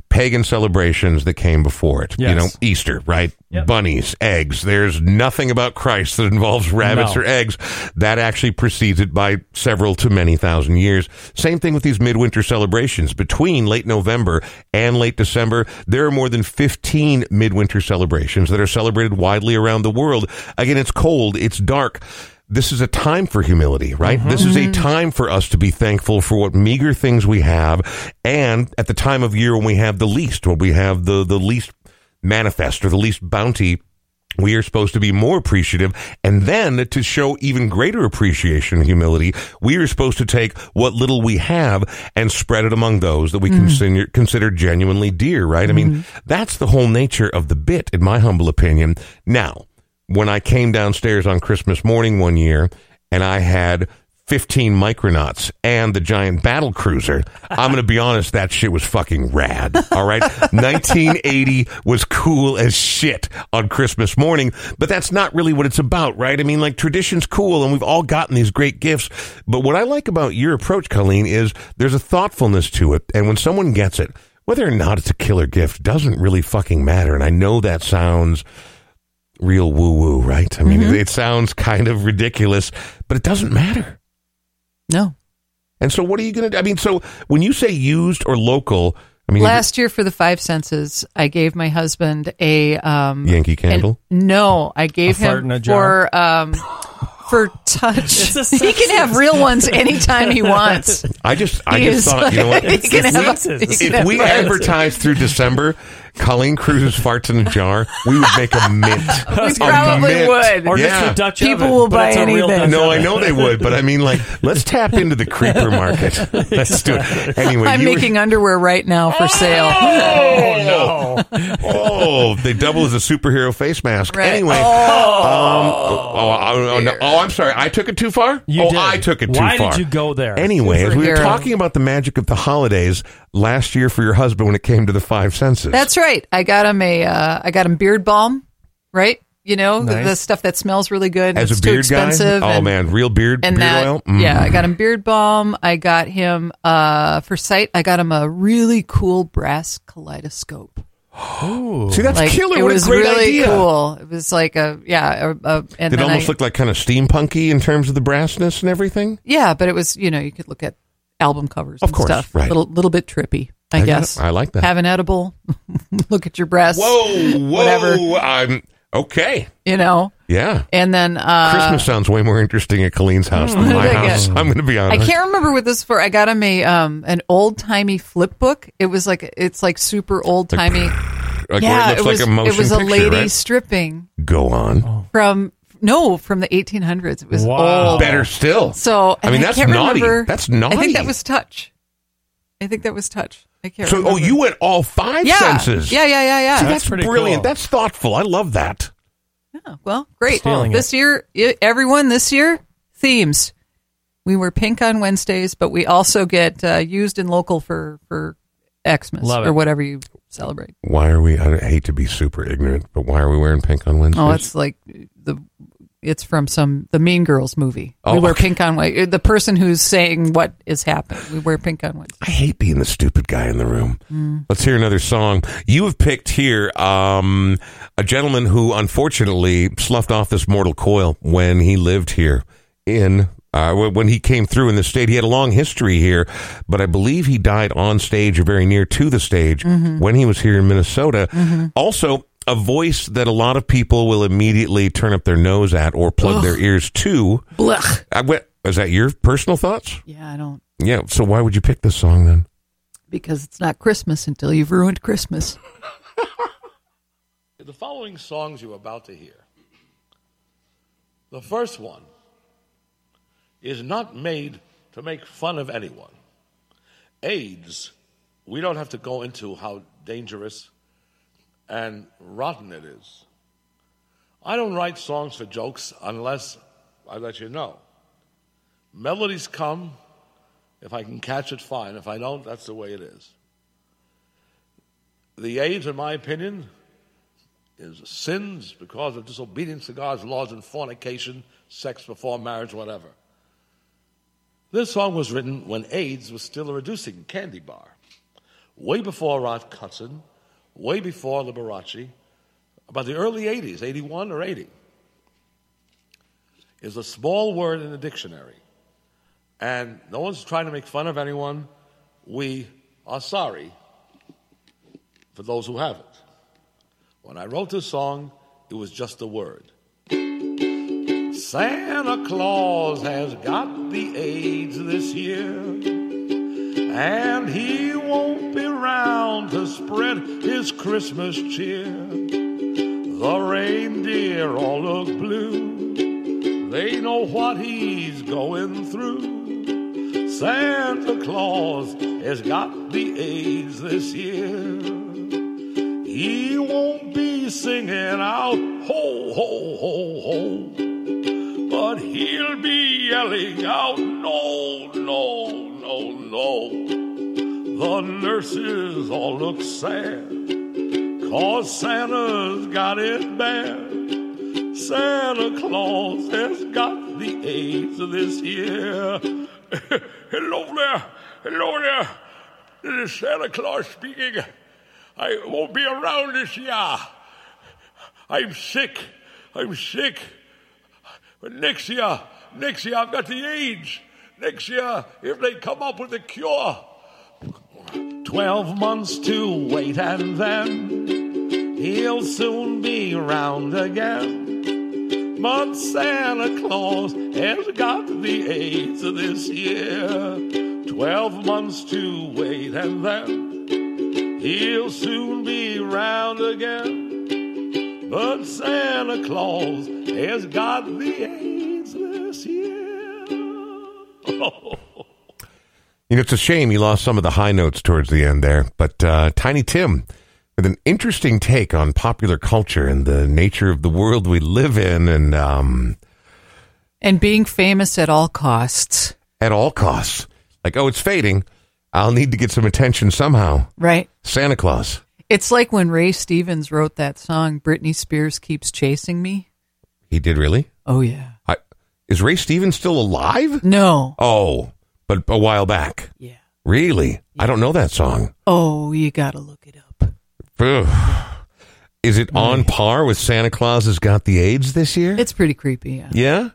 pagan celebrations that came before it. You know, Easter, right? Yep. Bunnies, eggs. There's nothing about Christ that involves rabbits No. or eggs. That actually precedes it by several to many thousand years. Same thing with these midwinter celebrations. Between late November and late December, there are more than 15 midwinter celebrations that are celebrated widely around the world. Again, it's cold, it's dark. This is a time for humility, right? This is a mm-hmm. time for us to be thankful for what meager things we have. And at the time of year when we have the least, when we have the, the least manifest or the least bounty, we are supposed to be more appreciative. And then to show even greater appreciation and humility, we are supposed to take what little we have and spread it among those that we mm. consider, consider genuinely dear, right? I mean, mm-hmm. that's the whole nature of the bit, in my humble opinion. Now, when I came downstairs on Christmas morning one year and I had 15 Micronauts and the giant battle cruiser, I'm going to be honest, that shit was fucking rad. All right. 1980 was cool as shit on Christmas morning, but that's not really what it's about, right? I mean, like tradition's cool and we've all gotten these great gifts. But what I like about your approach, Colleen, is there's a thoughtfulness to it. And when someone gets it, whether or not it's a killer gift doesn't really fucking matter. And I know that sounds real woo woo, right? I mean, Mm-hmm. it, it sounds kind of ridiculous, but it doesn't matter. No. And so, what are you going to? Do? I mean, so when you say used or local, I mean, Last year for the five senses, I gave my husband a um Yankee an- Candle. no, I gave A fart him in a jar. for um for touch. He can have real ones anytime he wants. I just, I He just is- thought, you know what? he can have a- he can if have we advertise through December, Colleen Cruz's farts in a jar, we would make a mint. We A probably mint. would. or yeah. just a Dutch People oven, will buy it's anything. Dutch No, I know they would, but I mean, like, let's tap into the creeper market. Let's do it. Anyway, I'm you were- making underwear right now for sale. Oh no! oh, they double as a superhero face mask. Right. Anyway, um, oh, oh, oh, no. oh, I'm sorry, I took it too far. You oh, did. I took it too Why far. did you go there? Anyway, as we were talking about the magic of the holidays last year for your husband when it came to the five senses. That's right. I got him a uh, I got him beard balm, right? You know, the, Nice. the stuff that smells really good. as it's a beard too expensive. guy. Oh and, man, real beard and beard that, oil. Mm. Yeah, I got him beard balm. I got him uh for sight. I got him a really cool brass kaleidoscope. Oh, See, that's Like killer. it what was a great really idea. cool. It was like a yeah, a, a, and It almost I, looked like kind of steampunky in terms of the brassness and everything. yeah, but it was you know you could look at album covers Of and course, stuff. right. Little little bit trippy, I, I guess. I like that. Have an edible. look at your breasts. Whoa, whoa! Whatever. I'm okay. You know, Yeah. and then uh, Christmas sounds way more interesting at Colleen's house than my I house. get? I'm going to be honest. I can't remember what this for. I got him a um an old timey flip book. It was like it's like super old timey. Like, yeah, it looks was like a motion it was a picture, lady right? stripping Go on. from no from the 1800s. It was Wow. old. Better still. So I and mean, that's can't naughty. remember- That's I think that was touch. I think that was touch. I can't. So, oh, you went all five yeah senses. yeah yeah yeah yeah. See, That's that's brilliant. cool. That's thoughtful. I love that. Yeah, well, great. Stealing this year, everyone, this year, themes. We were pink on Wednesdays, but we also get uh, used in local for for Xmas Love or it. whatever you celebrate. Why are we? I hate to be super ignorant, but why are we wearing pink on Wednesdays? Oh, it's like the it's from some the Mean Girls movie. Oh, we wear okay. pink on white. The person who's saying what is happening, we wear pink on white. I hate being the stupid guy in the room. Mm. Let's hear another song. You have picked here um, a gentleman who unfortunately sloughed off this mortal coil when he lived here in. Uh, when he came through in the state, he had a long history here, but I believe he died on stage or very near to the stage Mm-hmm. when he was here in Minnesota. Also, a voice that a lot of people will immediately turn up their nose at or plug their ears to. Blech. I went, is that your personal thoughts? Yeah, I don't Yeah. So why would you pick this song then? because it's not Christmas until you've ruined Christmas. The following songs you're about to hear. The first one is not made to make fun of anyone. AIDS, we don't have to go into how dangerous and rotten it is. I don't write songs for jokes unless I let you know. Melodies come. If I can catch it, fine. If I don't, that's the way it is. the AIDS, in my opinion, is sins because of disobedience to God's laws and fornication, sex before marriage, whatever. This song was written when AIDS was still a reducing candy bar, way before Rock Hudson, way before Liberace, about the early 80s, 81 or 80. Is a small word in the dictionary. And no one's trying to make fun of anyone. We are sorry for those who have it. When I wrote this song, it was just a word. Santa Claus has got the AIDS this year, and he won't be round to spread his Christmas cheer. The reindeer all look blue, they know what he's going through. Santa Claus has got the AIDS this year. He won't be singing out ho, ho, ho, ho. But he'll be yelling out no, no, no, no. The nurses all look sad. Cause Santa's got it bad. Santa Claus has got the AIDS this year. Hello there. Hello there. This is Santa Claus speaking. I won't be around this year. I'm sick. I'm sick. But next year, next year I've got the AIDS. Next year, if they come up with a cure, 12 months to wait and then he'll soon be round again. But Santa Claus has got the AIDS this year. 12 months to wait and then he'll soon be round again. But Santa Claus has got the AIDS this year. You know, it's a shame you lost some of the high notes towards the end there, but uh, Tiny Tim with an interesting take on popular culture and the nature of the world we live in, and um, And being famous at all costs, at all costs, like, oh, it's fading. I'll need to get some attention somehow. right? Santa Claus. It's like when Ray Stevens wrote that song, Britney Spears Keeps Chasing Me. He did really. Oh, yeah. I, is Ray Stevens still alive? No. Oh, but a while back. Yeah. Really? I don't know that song. Oh, you got to look it up. Is it on par with Santa Claus has got the AIDS this year? It's pretty creepy, yeah. Yeah.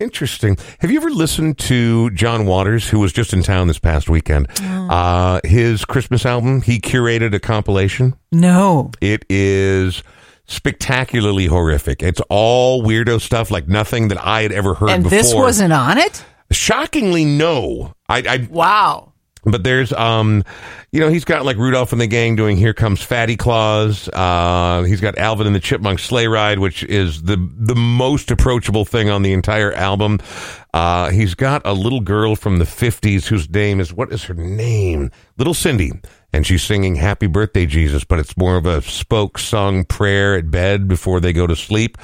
Interesting. Have you ever listened to John Waters, who was just in town this past weekend? Uh, his Christmas album, he curated a compilation. No. It is spectacularly horrific. It's all weirdo stuff, like nothing that I had ever heard And before. this wasn't on it? Shockingly no. I, I Wow. but there's um you know he's got like Rudolph and the gang doing Here Comes Fatty Claus. Uh he's got Alvin and the Chipmunk Sleigh Ride which is the the most approachable thing on the entire album. Uh he's got a little girl from the 50s whose name is what is her name? Little Cindy and she's singing Happy Birthday Jesus but it's more of a spoke sung prayer at bed before they go to sleep.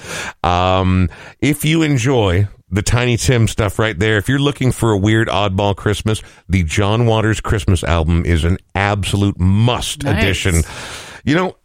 Um if you enjoy the Tiny Tim stuff right there. If you're looking for a weird oddball Christmas, the John Waters Christmas album is an absolute must Nice. edition. You know,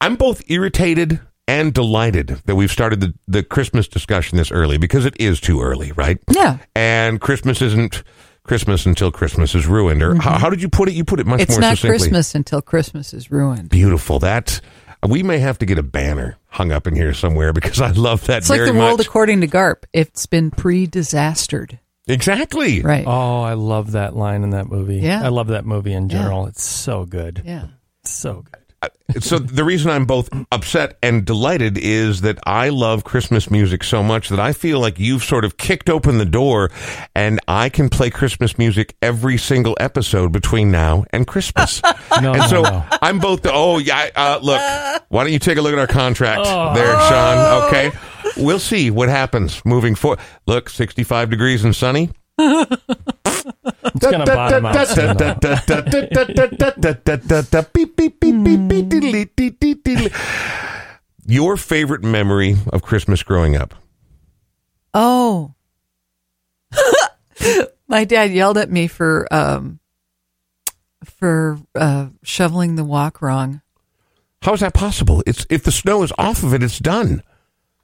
I'm both irritated and delighted that we've started the, the Christmas discussion this early because it is too early, right? Yeah. And Christmas isn't Christmas until Christmas is ruined. Or how, how did you put it? You put it much Mm-hmm. It's not. Christmas until Christmas is ruined. Beautiful. That we may have to get a banner hung up in here somewhere because I love that It's like very the world much. according to Garp. It's been pre-disastered. exactly. Right. Oh, I love that line in that movie. Yeah. I love that movie in Yeah. general. It's so good. Yeah. It's so good. So the reason I'm both upset and delighted is that I love Christmas music so much that I feel like you've sort of kicked open the door and I can play Christmas music every single episode between now and Christmas. No, and so no. I'm both the, oh yeah, uh, look, why don't you take a look at our contract Oh. there, Sean? Okay. We'll see what happens moving forward. Look, 65 degrees and sunny. It's gonna bottom out soon, though. Your favorite memory of Christmas growing up? Oh. My dad yelled at me for um for uh shoveling the walk wrong. How is that possible? It's if the snow is off of it, it's done.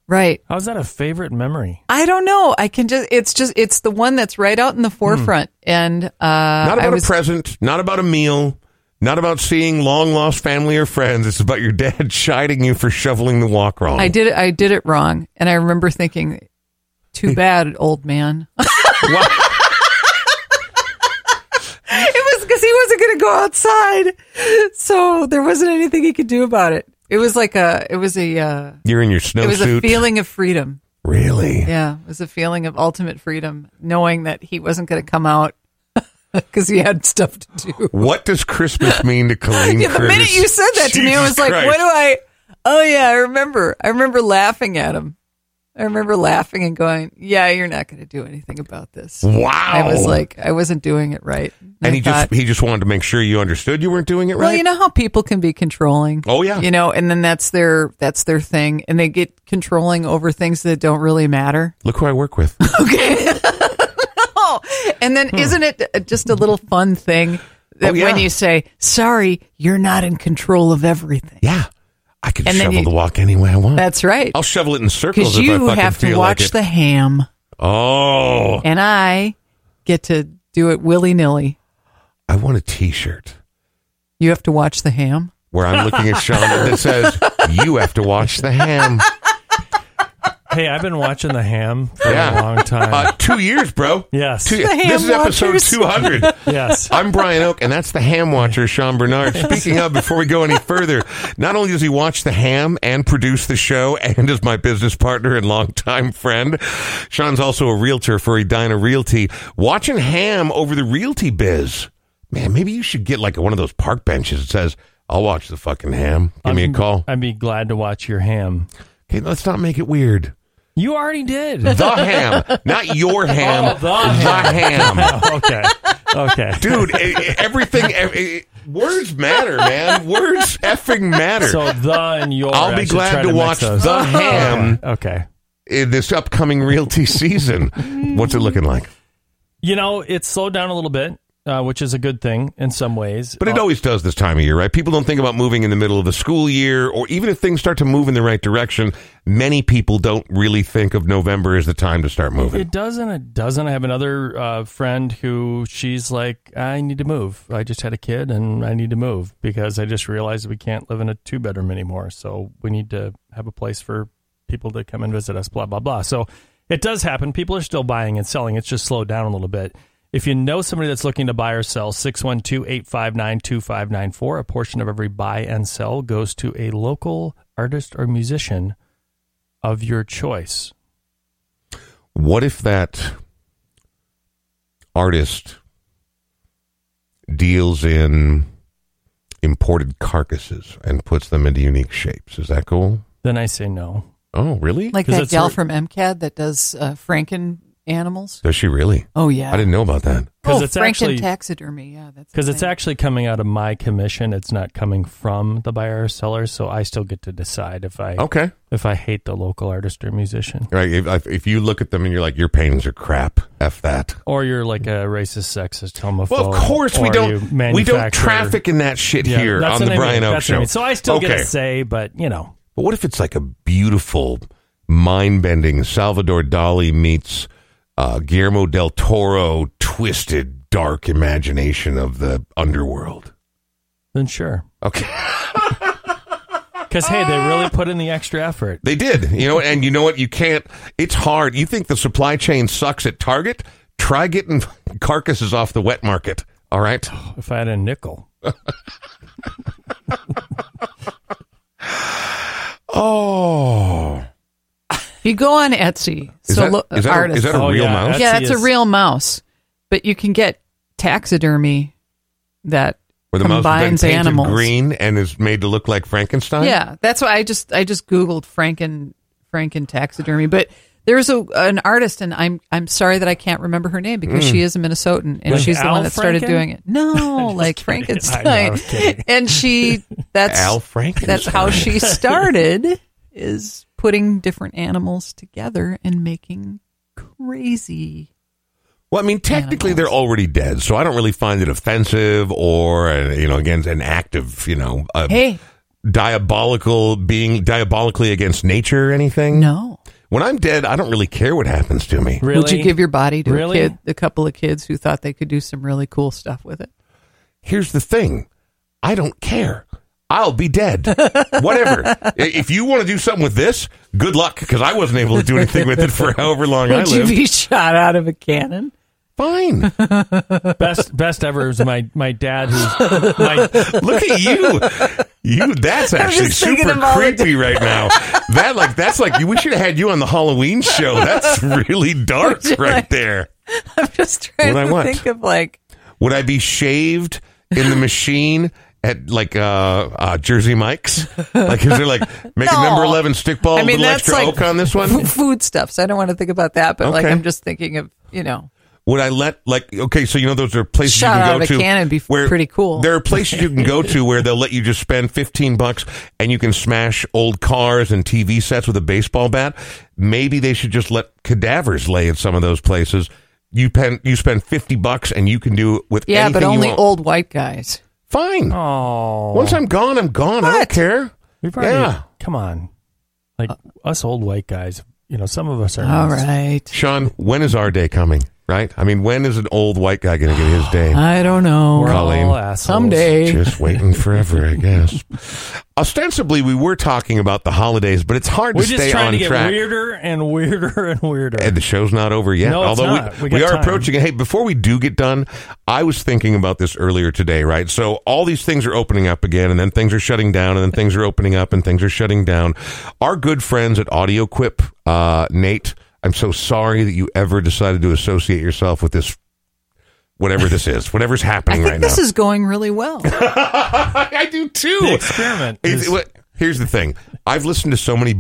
Right. How's that a favorite memory? I don't know. I can just it's just it's the one that's right out in the forefront. And uh Not I about was a present, not about a meal, not about seeing long lost family or friends. It's about your dad chiding you for shoveling the walk wrong. I did it I did it wrong. And I remember thinking, too bad, old man. What? It was because he wasn't going to go outside, so there wasn't anything he could do about it. It was like a, it was a, uh, You're in your snowsuit. it was a feeling of freedom. really? Yeah, it was a feeling of ultimate freedom, knowing that he wasn't going to come out because he had stuff to do. What does Christmas mean to Colleen Yeah, the Curtis? minute you said that to me, I was like, Christ. "What do I?" Oh yeah, I remember. I remember laughing at him. I remember laughing and going, "Yeah, you're not going to do anything about this." Wow. I was like, I wasn't doing it right, and I he thought, just he just wanted to make sure you understood you weren't doing it right. Well, you know how people can be controlling. Oh, yeah. You know, and then that's their that's their thing and they get controlling over things that don't really matter. Look who I work with. Okay. oh, and then hmm. isn't it just a little fun thing that Oh, yeah. when you say, "Sorry, you're not in control of everything." yeah, I can And then shovel you- the walk any way I want. That's right. I'll shovel it in circles I you have to watch like the ham oh, and I get to do it willy-nilly. I want a T-shirt You have to watch the ham. where I'm looking at Sean that says, "You have to watch the ham." Hey, I've been watching the ham for Yeah. a long time. Uh, two years, bro. yes. Two, The Ham this is episode Watchers. 200. yes. I'm Brian Oak, and that's the ham watcher, Sean Bernard. Speaking of, before we go any further, not only does he watch the ham and produce the show, and is my business partner and longtime friend, Sean's also a realtor for Edina Realty. Watching ham over the realty biz. Man, maybe you should get like one of those park benches that says, I'll watch the fucking ham. Give me a call. I'd be glad to watch your ham. Okay, let's not make it weird. You already did. The ham, not your oh, ham. Oh, the ham. okay. Okay. dude. everything, words matter, man. Words effing matter. So the and your. I'll be glad try to watch those. the ham Okay. in this upcoming realty season. What's it looking like? You know, it's slowed down a little bit, uh, which is a good thing in some ways. But it Uh, always does this time of year, right? People don't think about moving in the middle of the school year, or even if things start to move in the right direction. Many people don't really think of November as the time to start moving. It doesn't. It doesn't. I have another uh, friend who she's like, I need to move. I just had a kid and I need to move because I just realized we can't live in a two bedroom anymore. So we need to have a place for people to come and visit us, blah, blah, blah. So it does happen. People are still buying and selling. It's just slowed down a little bit. If you know somebody that's looking to buy or sell, 612 859 2594, a portion of every buy and sell goes to a local artist or musician of your choice. What if that artist deals in imported carcasses and puts them into unique shapes? Is that cool? Then I say no. Oh, really? Like that it's gal her- from MCAD that does uh, Franken animals. Does she really? Oh yeah. I didn't know about that. 'Cause oh, it's Franken actually- taxidermy. Yeah, that's Because it's actually coming out of my commission. It's not coming from the buyer or seller, so I still get to decide if I Okay. if I hate the local artist or musician. Right. If, if you look at them and you're like, your paintings are crap, F that. Or you're like a racist, sexist, homophobe. Well, of course we don't. We don't traffic in that shit Yeah, here that's on what the Brian Oak That's I Show. mean. So I still get Okay. a say, but you know, But what if it's like a beautiful, mind-bending Salvador Dali meets uh, Guillermo del Toro, twisted, dark imagination of the underworld? then sure. Okay, Because hey, they really put in the extra effort. they did. You know, and you know what? You can't. It's hard. You think the supply chain sucks at Target? Try getting carcasses off the wet market. All right. If I had a nickel, Oh, you go on Etsy. is so that, look, is that, a, artists. is that a Oh, real yeah, mouse? Etsy yeah, that's a real mouse, but you can get taxidermy that Where the mouse has been combines painted animals. green and is made to look like Frankenstein? Yeah, that's why I just I just googled Franken Franken taxidermy, but there's a an artist, and I'm I'm sorry that I can't remember her name because Hmm. she is a Minnesotan, and Like she's the one that started Franken? doing it. No, like kidding. I know, Frankenstein, and she that's Al Frankenstein. that's how she started is putting different animals together and making crazy. Well, I mean, technically they're already dead, so I don't really find it offensive or, uh, you know, against an act of, you know, uh, Hey, diabolical being diabolically against nature or anything? No. When I'm dead, I don't really care what happens to me. Really? Would you give your body to Really? a kid, a couple of kids who thought they could do some really cool stuff with it? Here's the thing. I don't care. I'll be dead. Whatever. If you want to do something with this, good luck because I wasn't able to do anything with it for however long I Would you lived. be shot out of a cannon? Fine. best best ever was my my dad who's my Look at you. You that's actually just thinking super of all the creepy right now. That like that's like we should have had you on the Halloween show. That's really dark Would you right like- there. I'm just trying What I to want. think of like Would I be shaved in the machine at like uh, uh Jersey Mike's? Like is there like make a number eleven stickball, I mean little that's extra like oak on this one? f- food stuff. So I don't want to think about that, but like Okay. I'm just thinking of you know Would I let like okay? So you know those are places Shot you can out go of a to. cannon be where pretty cool. There are places you can go to where they'll let you just spend fifteen bucks and you can smash old cars and TV sets with a baseball bat. Maybe they should just let cadavers lay at some of those places. You pen, you spend fifty bucks and you can do it with yeah, but anything you only want. old white guys. Fine. oh Once I'm gone, I'm gone. I don't What? care. we've Yeah. come on like uh, us old white guys you know some of us are All nice. right. Sean, when is our day coming? Right? I mean, when is an old white guy going to get his day? I don't know. we're Colleen. all assholes Someday. Just waiting forever, I guess. Ostensibly, we were talking about the holidays, but it's hard we're to just stay trying on to get track. weirder and weirder and weirder And the show's not over yet. No, it's Although not. we, We we, got are time. approaching it. Hey, before we do get done, I was thinking about this earlier today, right? So all these things are opening up again, and then things are shutting down, and then things are opening up, and things are shutting down. Our good friends at AudioQuip, uh, Nate, I'm so sorry that you ever decided to associate yourself with this, whatever this is, whatever's happening I happening think right this now. is going really well. I do too. the experiment It's- is- here's the thing. I've listened to so many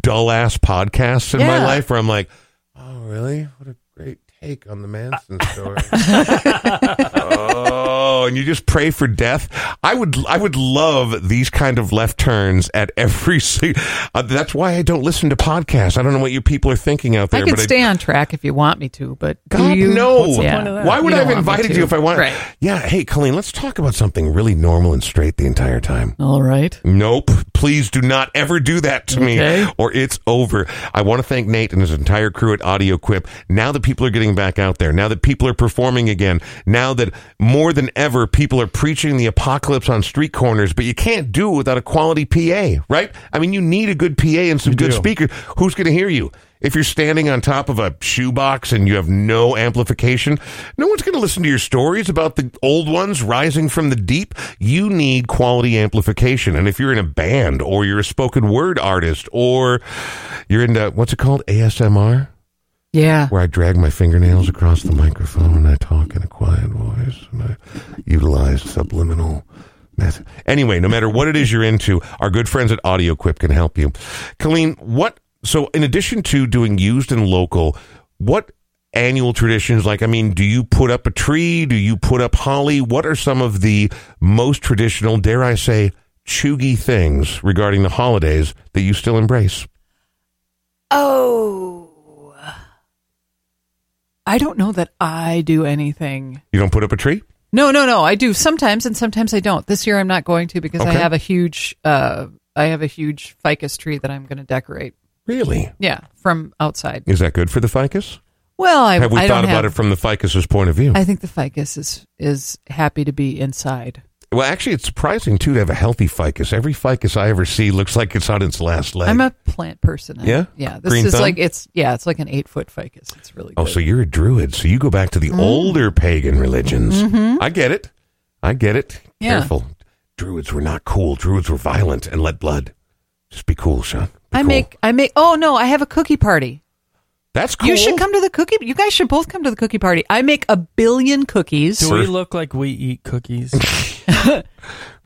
dull ass podcasts in my life where I'm like, oh, really? What a great take on the Manson story. oh, and you just pray for death. I would, I would love these kind of left turns at every. si- Uh, that's why I don't listen to podcasts. I don't know what you people are thinking out I there, could but stay on track if you want me to, but do God, you? no. What's the Yeah. point of that? Why would You I have don't want me invited you if I want? Right. Yeah. Hey, Colleen, let's talk about something really normal and straight the entire time. All right. Nope. Please do not ever do that to Okay. me or it's over. I want to thank Nate and his entire crew at Audio Quip. Now that people are getting back out there, now that people are performing again, now that more than ever people are preaching the apocalypse on street corners, but you can't do it without a quality PA, right? I mean, you need a good PA and some good do. speakers. Who's going to hear you? If you're standing on top of a shoebox and you have no amplification, no one's going to listen to your stories about the old ones rising from the deep. You need quality amplification. And if you're in a band or you're a spoken word artist or you're into, what's it called? ASMR? Yeah. Where I drag my fingernails across the microphone and I talk in a quiet voice and I utilize subliminal method. Anyway, no matter what it is you're into, our good friends at AudioQuip can help you. Colleen, what, so in addition to doing used and local, what annual traditions like i mean do you put up a tree do you put up holly what are some of the most traditional dare i say chuggy things regarding the holidays that you still embrace Oh. I don't know that I do anything. you don't put up a tree No, no, no. I do sometimes, and sometimes I don't. This year, I'm not going to because I Okay. have a huge, uh, I have a huge ficus tree that I'm going to decorate. really Yeah, from outside. is that good for the ficus Well, I have we I thought don't about have, it from the ficus's point of view I think the ficus is is happy to be inside. Well, actually, it's surprising too to have a healthy ficus. Every ficus I ever see looks like it's on its last leg. I'm a plant person. I- Yeah? yeah. This Green is thumb? like it's yeah, it's like an eight foot ficus. It's really good. oh, so you're a druid. So you go back to Mm-hmm. the older pagan religions. I get it. I get it. Yeah. Careful. Druids were not cool. Druids were violent and let blood. Just be cool, Sean. Be I cool. make I make. Oh no, I have a cookie party. That's cool. You should come to the cookie. You guys should both come to the cookie party. I make a billion cookies. do we look like we eat cookies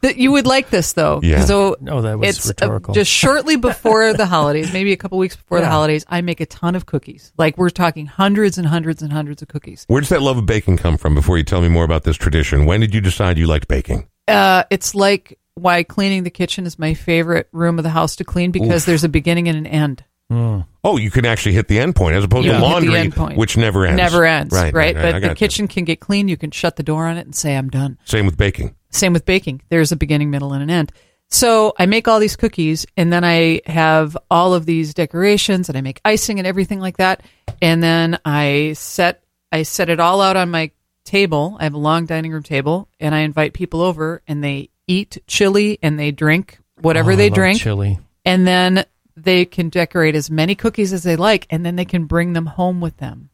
That you would like this though. Yeah. So No, that was it's rhetorical. just shortly before the holidays, maybe a couple weeks before the holidays, I make a ton of cookies. Like we're talking hundreds and hundreds and hundreds of cookies. Where does that love of baking come from? Before you tell me more about this tradition, when did you decide you liked baking? Uh, it's like why cleaning the kitchen is my favorite room of the house to clean because there's a beginning and an end. Hmm. Oh, you can actually hit the end point as opposed You to can hit the laundry, end point. which never ends. Never ends, right? I but the got you. kitchen can get clean. You can shut the door on it and say, I'm done. Same with baking. Same with baking. There's a beginning, middle, and an end. So I make all these cookies and then I have all of these decorations and I make icing and everything like that. And then I set I set it all out on my table. I have a long dining room table and I invite people over and they eat chili and they drink whatever Oh, I they love drink. Chili. And then they can decorate as many cookies as they like and then they can bring them home with them.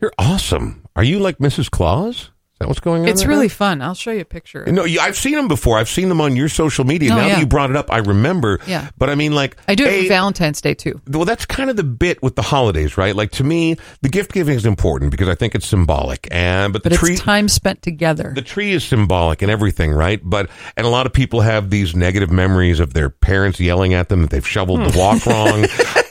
You're awesome. Are you like Mrs. Claus? Is that what's going on? It's really now? fun. I'll show you a picture. No, you- I've seen them before. I've seen them on your social media. Oh, now yeah. that you brought it up, I remember. Yeah. But I mean, like, I do it A, for Valentine's Day too. well, that's kind of the bit with the holidays, right? Like to me, the gift giving is important because I think it's symbolic, and but the But tree. it's time spent together. the tree is symbolic and everything, right? But and a lot of people have these negative memories of their parents yelling at them that they've shoveled the walk wrong,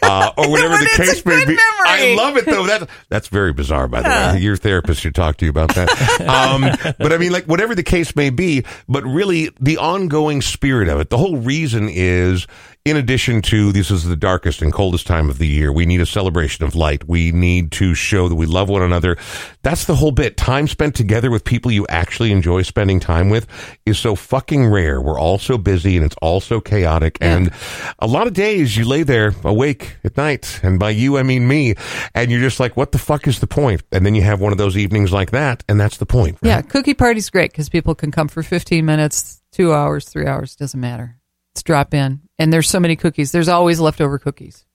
uh, or whatever the case may be. I love it though. That that's very bizarre, by the way. Your therapist should talk to you about that. Um, but I mean, like whatever the case may be, but really the ongoing spirit of it. The whole reason is. In addition to this is the darkest and coldest time of the year, we need a celebration of light. We need to show that we love one another. That's the whole bit. Time spent together with people you actually enjoy spending time with is so fucking rare. We're all so busy and it's all so chaotic. And a lot of days you lay there awake at night. And by you, I mean me. And you're just like, what the fuck is the point? And then you have one of those evenings like that. And that's the point. right? Yeah, cookie party's great because people can come for 15 minutes, two hours, three hours, doesn't matter. It's drop in. And there's so many cookies. There's always leftover cookies.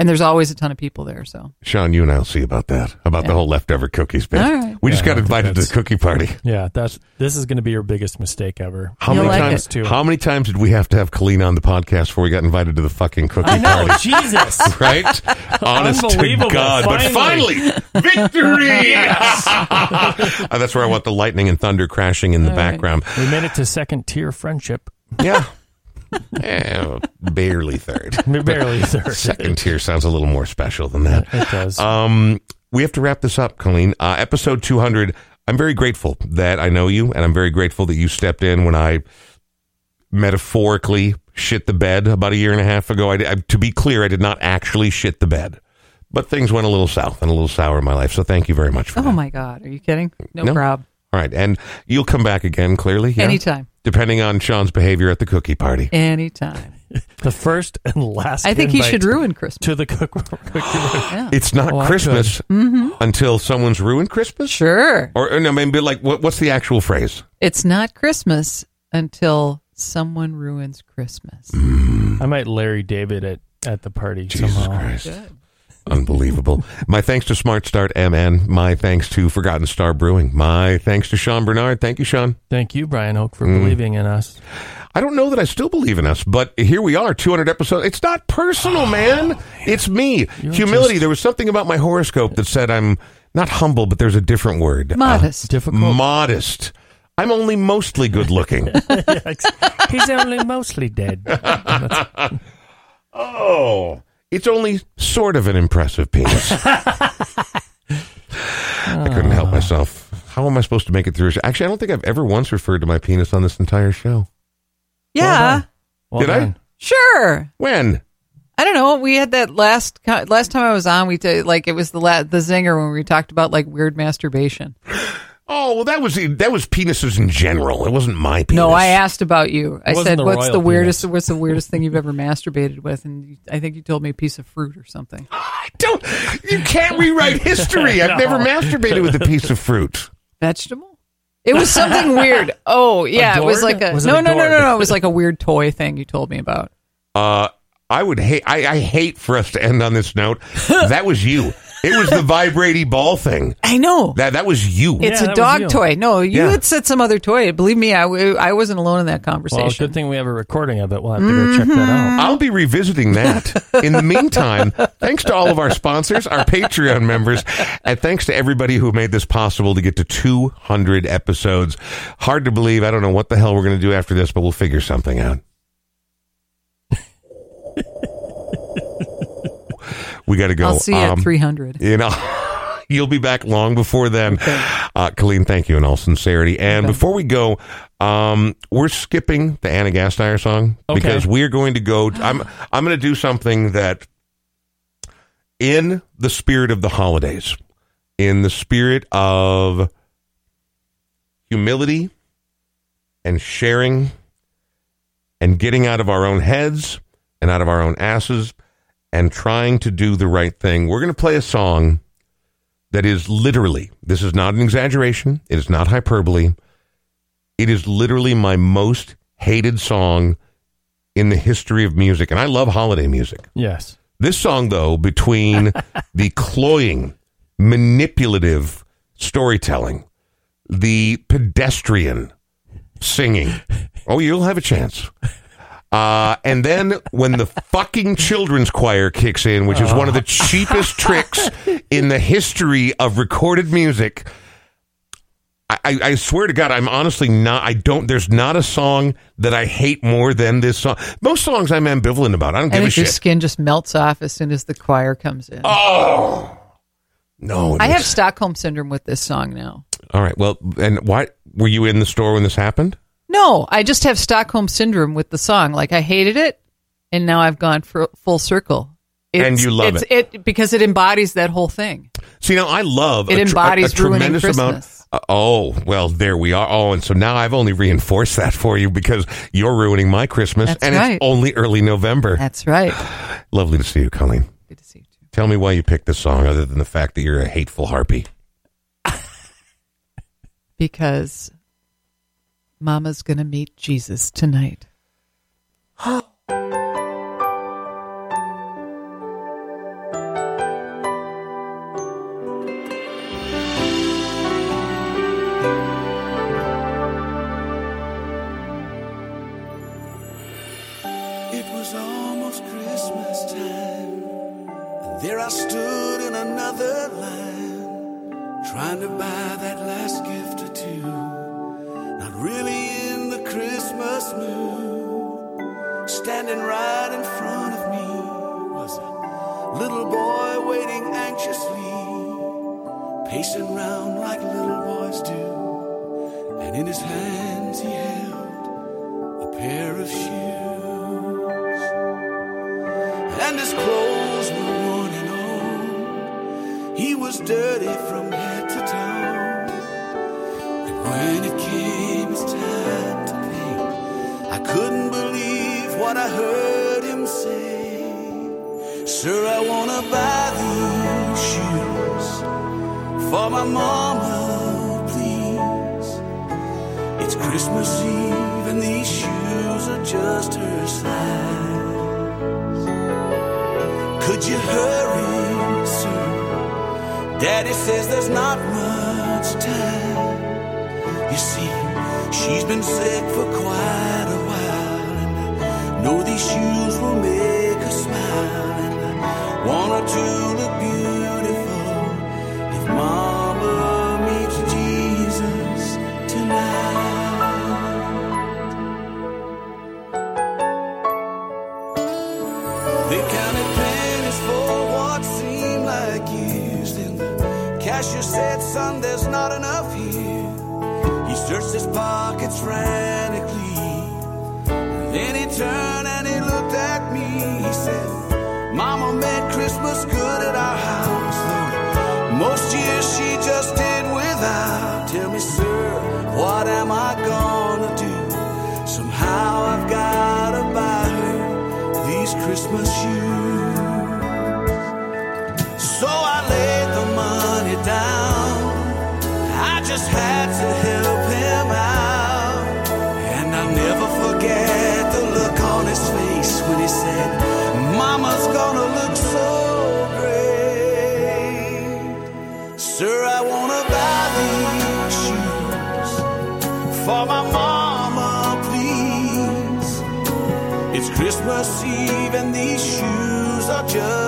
And there's always a ton of people there. So Sean, you and I'll see about that, about the whole leftover cookies bit. All right. We just Yeah, I got invited to the cookie party. Yeah, that's this is going to be your biggest mistake ever. How You'll many like times? it. Too. How many times did we have to have Colleen on the podcast before we got invited to the fucking cookie I know, party? Jesus. right? Honest to Unbelievable. God. But Finally. finally, victory! Uh, that's where I want the lightning and thunder crashing in the All right. background. We made it to second tier friendship. Yeah. Eh, barely third. Barely third. Second tier sounds a little more special than that. It does. Um, we have to wrap this up, Colleen. Uh, episode 200. I'm very grateful that I know you, and I'm very grateful that you stepped in when I metaphorically shit the bed about a year and a half ago. I, I, to be clear, I did not actually shit the bed, but things went a little south and a little sour in my life. So thank you very much for Oh that. my God. Are you kidding? No, No. problem. All right, and you'll come back again, clearly. yeah? Anytime. Depending on Sean's behavior at the cookie party. Anytime. the first and last. I think he should ruin Christmas. to the cook. cookie room. Yeah. It's not Oh, I Christmas mm-hmm. until someone's ruined Christmas. Sure. Or, or no, maybe like what, what's the actual phrase? It's not Christmas until someone ruins Christmas. Mm. I might Larry David at at the party Jesus somehow. Christ. Good. Unbelievable. My thanks to Smart Start MN. My thanks to Forgotten Star Brewing. My thanks to Sean Bernard. Thank you, Sean. Thank you, Brian Oak, for Mm. believing in us. I don't know that I still believe in us, but here we are, 200 episodes. It's not personal, man. It's me. You're Humility. just- There was something about my horoscope that said I'm not humble, but there's a different word. Modest. Difficult. Uh, modest. I'm only mostly good looking. He's only mostly dead. Oh, it's only sort of an impressive penis. I couldn't help myself. How am I supposed to make it through? Actually, I don't think I've ever once referred to my penis on this entire show. Yeah. well Did I? Sure. When? I don't know. We had that last last time I was on. We did like it was the la- the zinger when we talked about like weird masturbation. Oh, well, that was that was penises in general. It wasn't my penis. No, I asked about you. I said, the "What's the weirdest? penis. What's the weirdest thing you've ever masturbated with?" And you, I think you told me a piece of fruit or something. I don't. You can't rewrite history. I've never masturbated with a piece of fruit. Vegetable? It was something weird. Oh yeah, it was like a Was no, no, no, no, no. It was like a weird toy thing you told me about. Uh, I would hate. I, I hate for us to end on this note. that was you. It was the vibrating ball thing. I know. That that was you. it's Yeah, a that was dog toy. No, you Yeah. had said some other toy. Believe me, I, w- I wasn't alone in that conversation. Well, good thing we have a recording of it. We'll have to go check that mm-hmm. out. I'll be revisiting that. In the meantime, thanks to all of our sponsors, our Patreon members, and thanks to everybody who made this possible to get to 200 episodes. Hard to believe. I don't know what the hell we're going to do after this, but we'll figure something out. We got to go. I'll see you Um, at 300. you know you'll be back long before then uh, colleen thank you in all sincerity and before we go um, we're skipping the ana gasteyer song Okay. because we're going to go i'm i'm going to do something that in the spirit of the holidays in the spirit of humility and sharing and getting out of our own heads and out of our own asses and trying to do the right thing. We're going to play a song that is literally, this is not an exaggeration, it is not hyperbole. It is literally my most hated song in the history of music. And I love holiday music. Yes. This song, though, between the cloying, manipulative storytelling, the pedestrian singing, oh, you'll have a chance. Uh, and then when the fucking children's choir kicks in, which is one of the cheapest tricks in the history of recorded music, I, I I swear to God, I'm honestly not. I don't. There's not a song that I hate more than this song. Most songs I'm ambivalent about. I don't give a think your shit. skin just melts off as soon as the choir comes in. Oh no! I have Stockholm syndrome with this song now. All right. Well, and why were you in the store when this happened? No, I just have Stockholm syndrome with the song. Like I hated it, and now I've gone for full circle. And you love it's, it because it embodies that whole thing. See, now I love It a, a- embodies a ruining tremendous amount. Uh, oh well, there we are. Oh, and so now I've only reinforced that for you because you're ruining my Christmas, That's and right. it's only early November. That's right. Lovely to see you, Colleen. Good to see you too. Tell me why you picked this song, other than the fact that you're a hateful harpy. Because Mama's gonna meet Jesus tonight. It was almost Christmas time, and there I stood in another line, trying to buy that last gift or two. Really in the Christmas mood. Standing right in front of me was a little boy waiting anxiously, pacing round like little boys do, and in his hands he held a pair of shoes. And his clothes were worn and old. He was dirty from what I heard him say. Sir, I wanna buy these shoes for my mama, please. It's Christmas Eve and these shoes are just her size. Could you hurry, sir? Daddy says there's not much time. You see, she's been sick for quite a while, know these shoes will make her smile. And want her to look beautiful if Mama meets Jesus tonight. They counted pennies for what seemed like years. Then the cashier said, Son, there's not enough here. He searched his pockets frantically. Then he turned just had to help him out. And I'll never forget the look on his face when he said, Mama's gonna look so great. Sir, I wanna buy these shoes for my mama, please. It's Christmas Eve and these shoes are just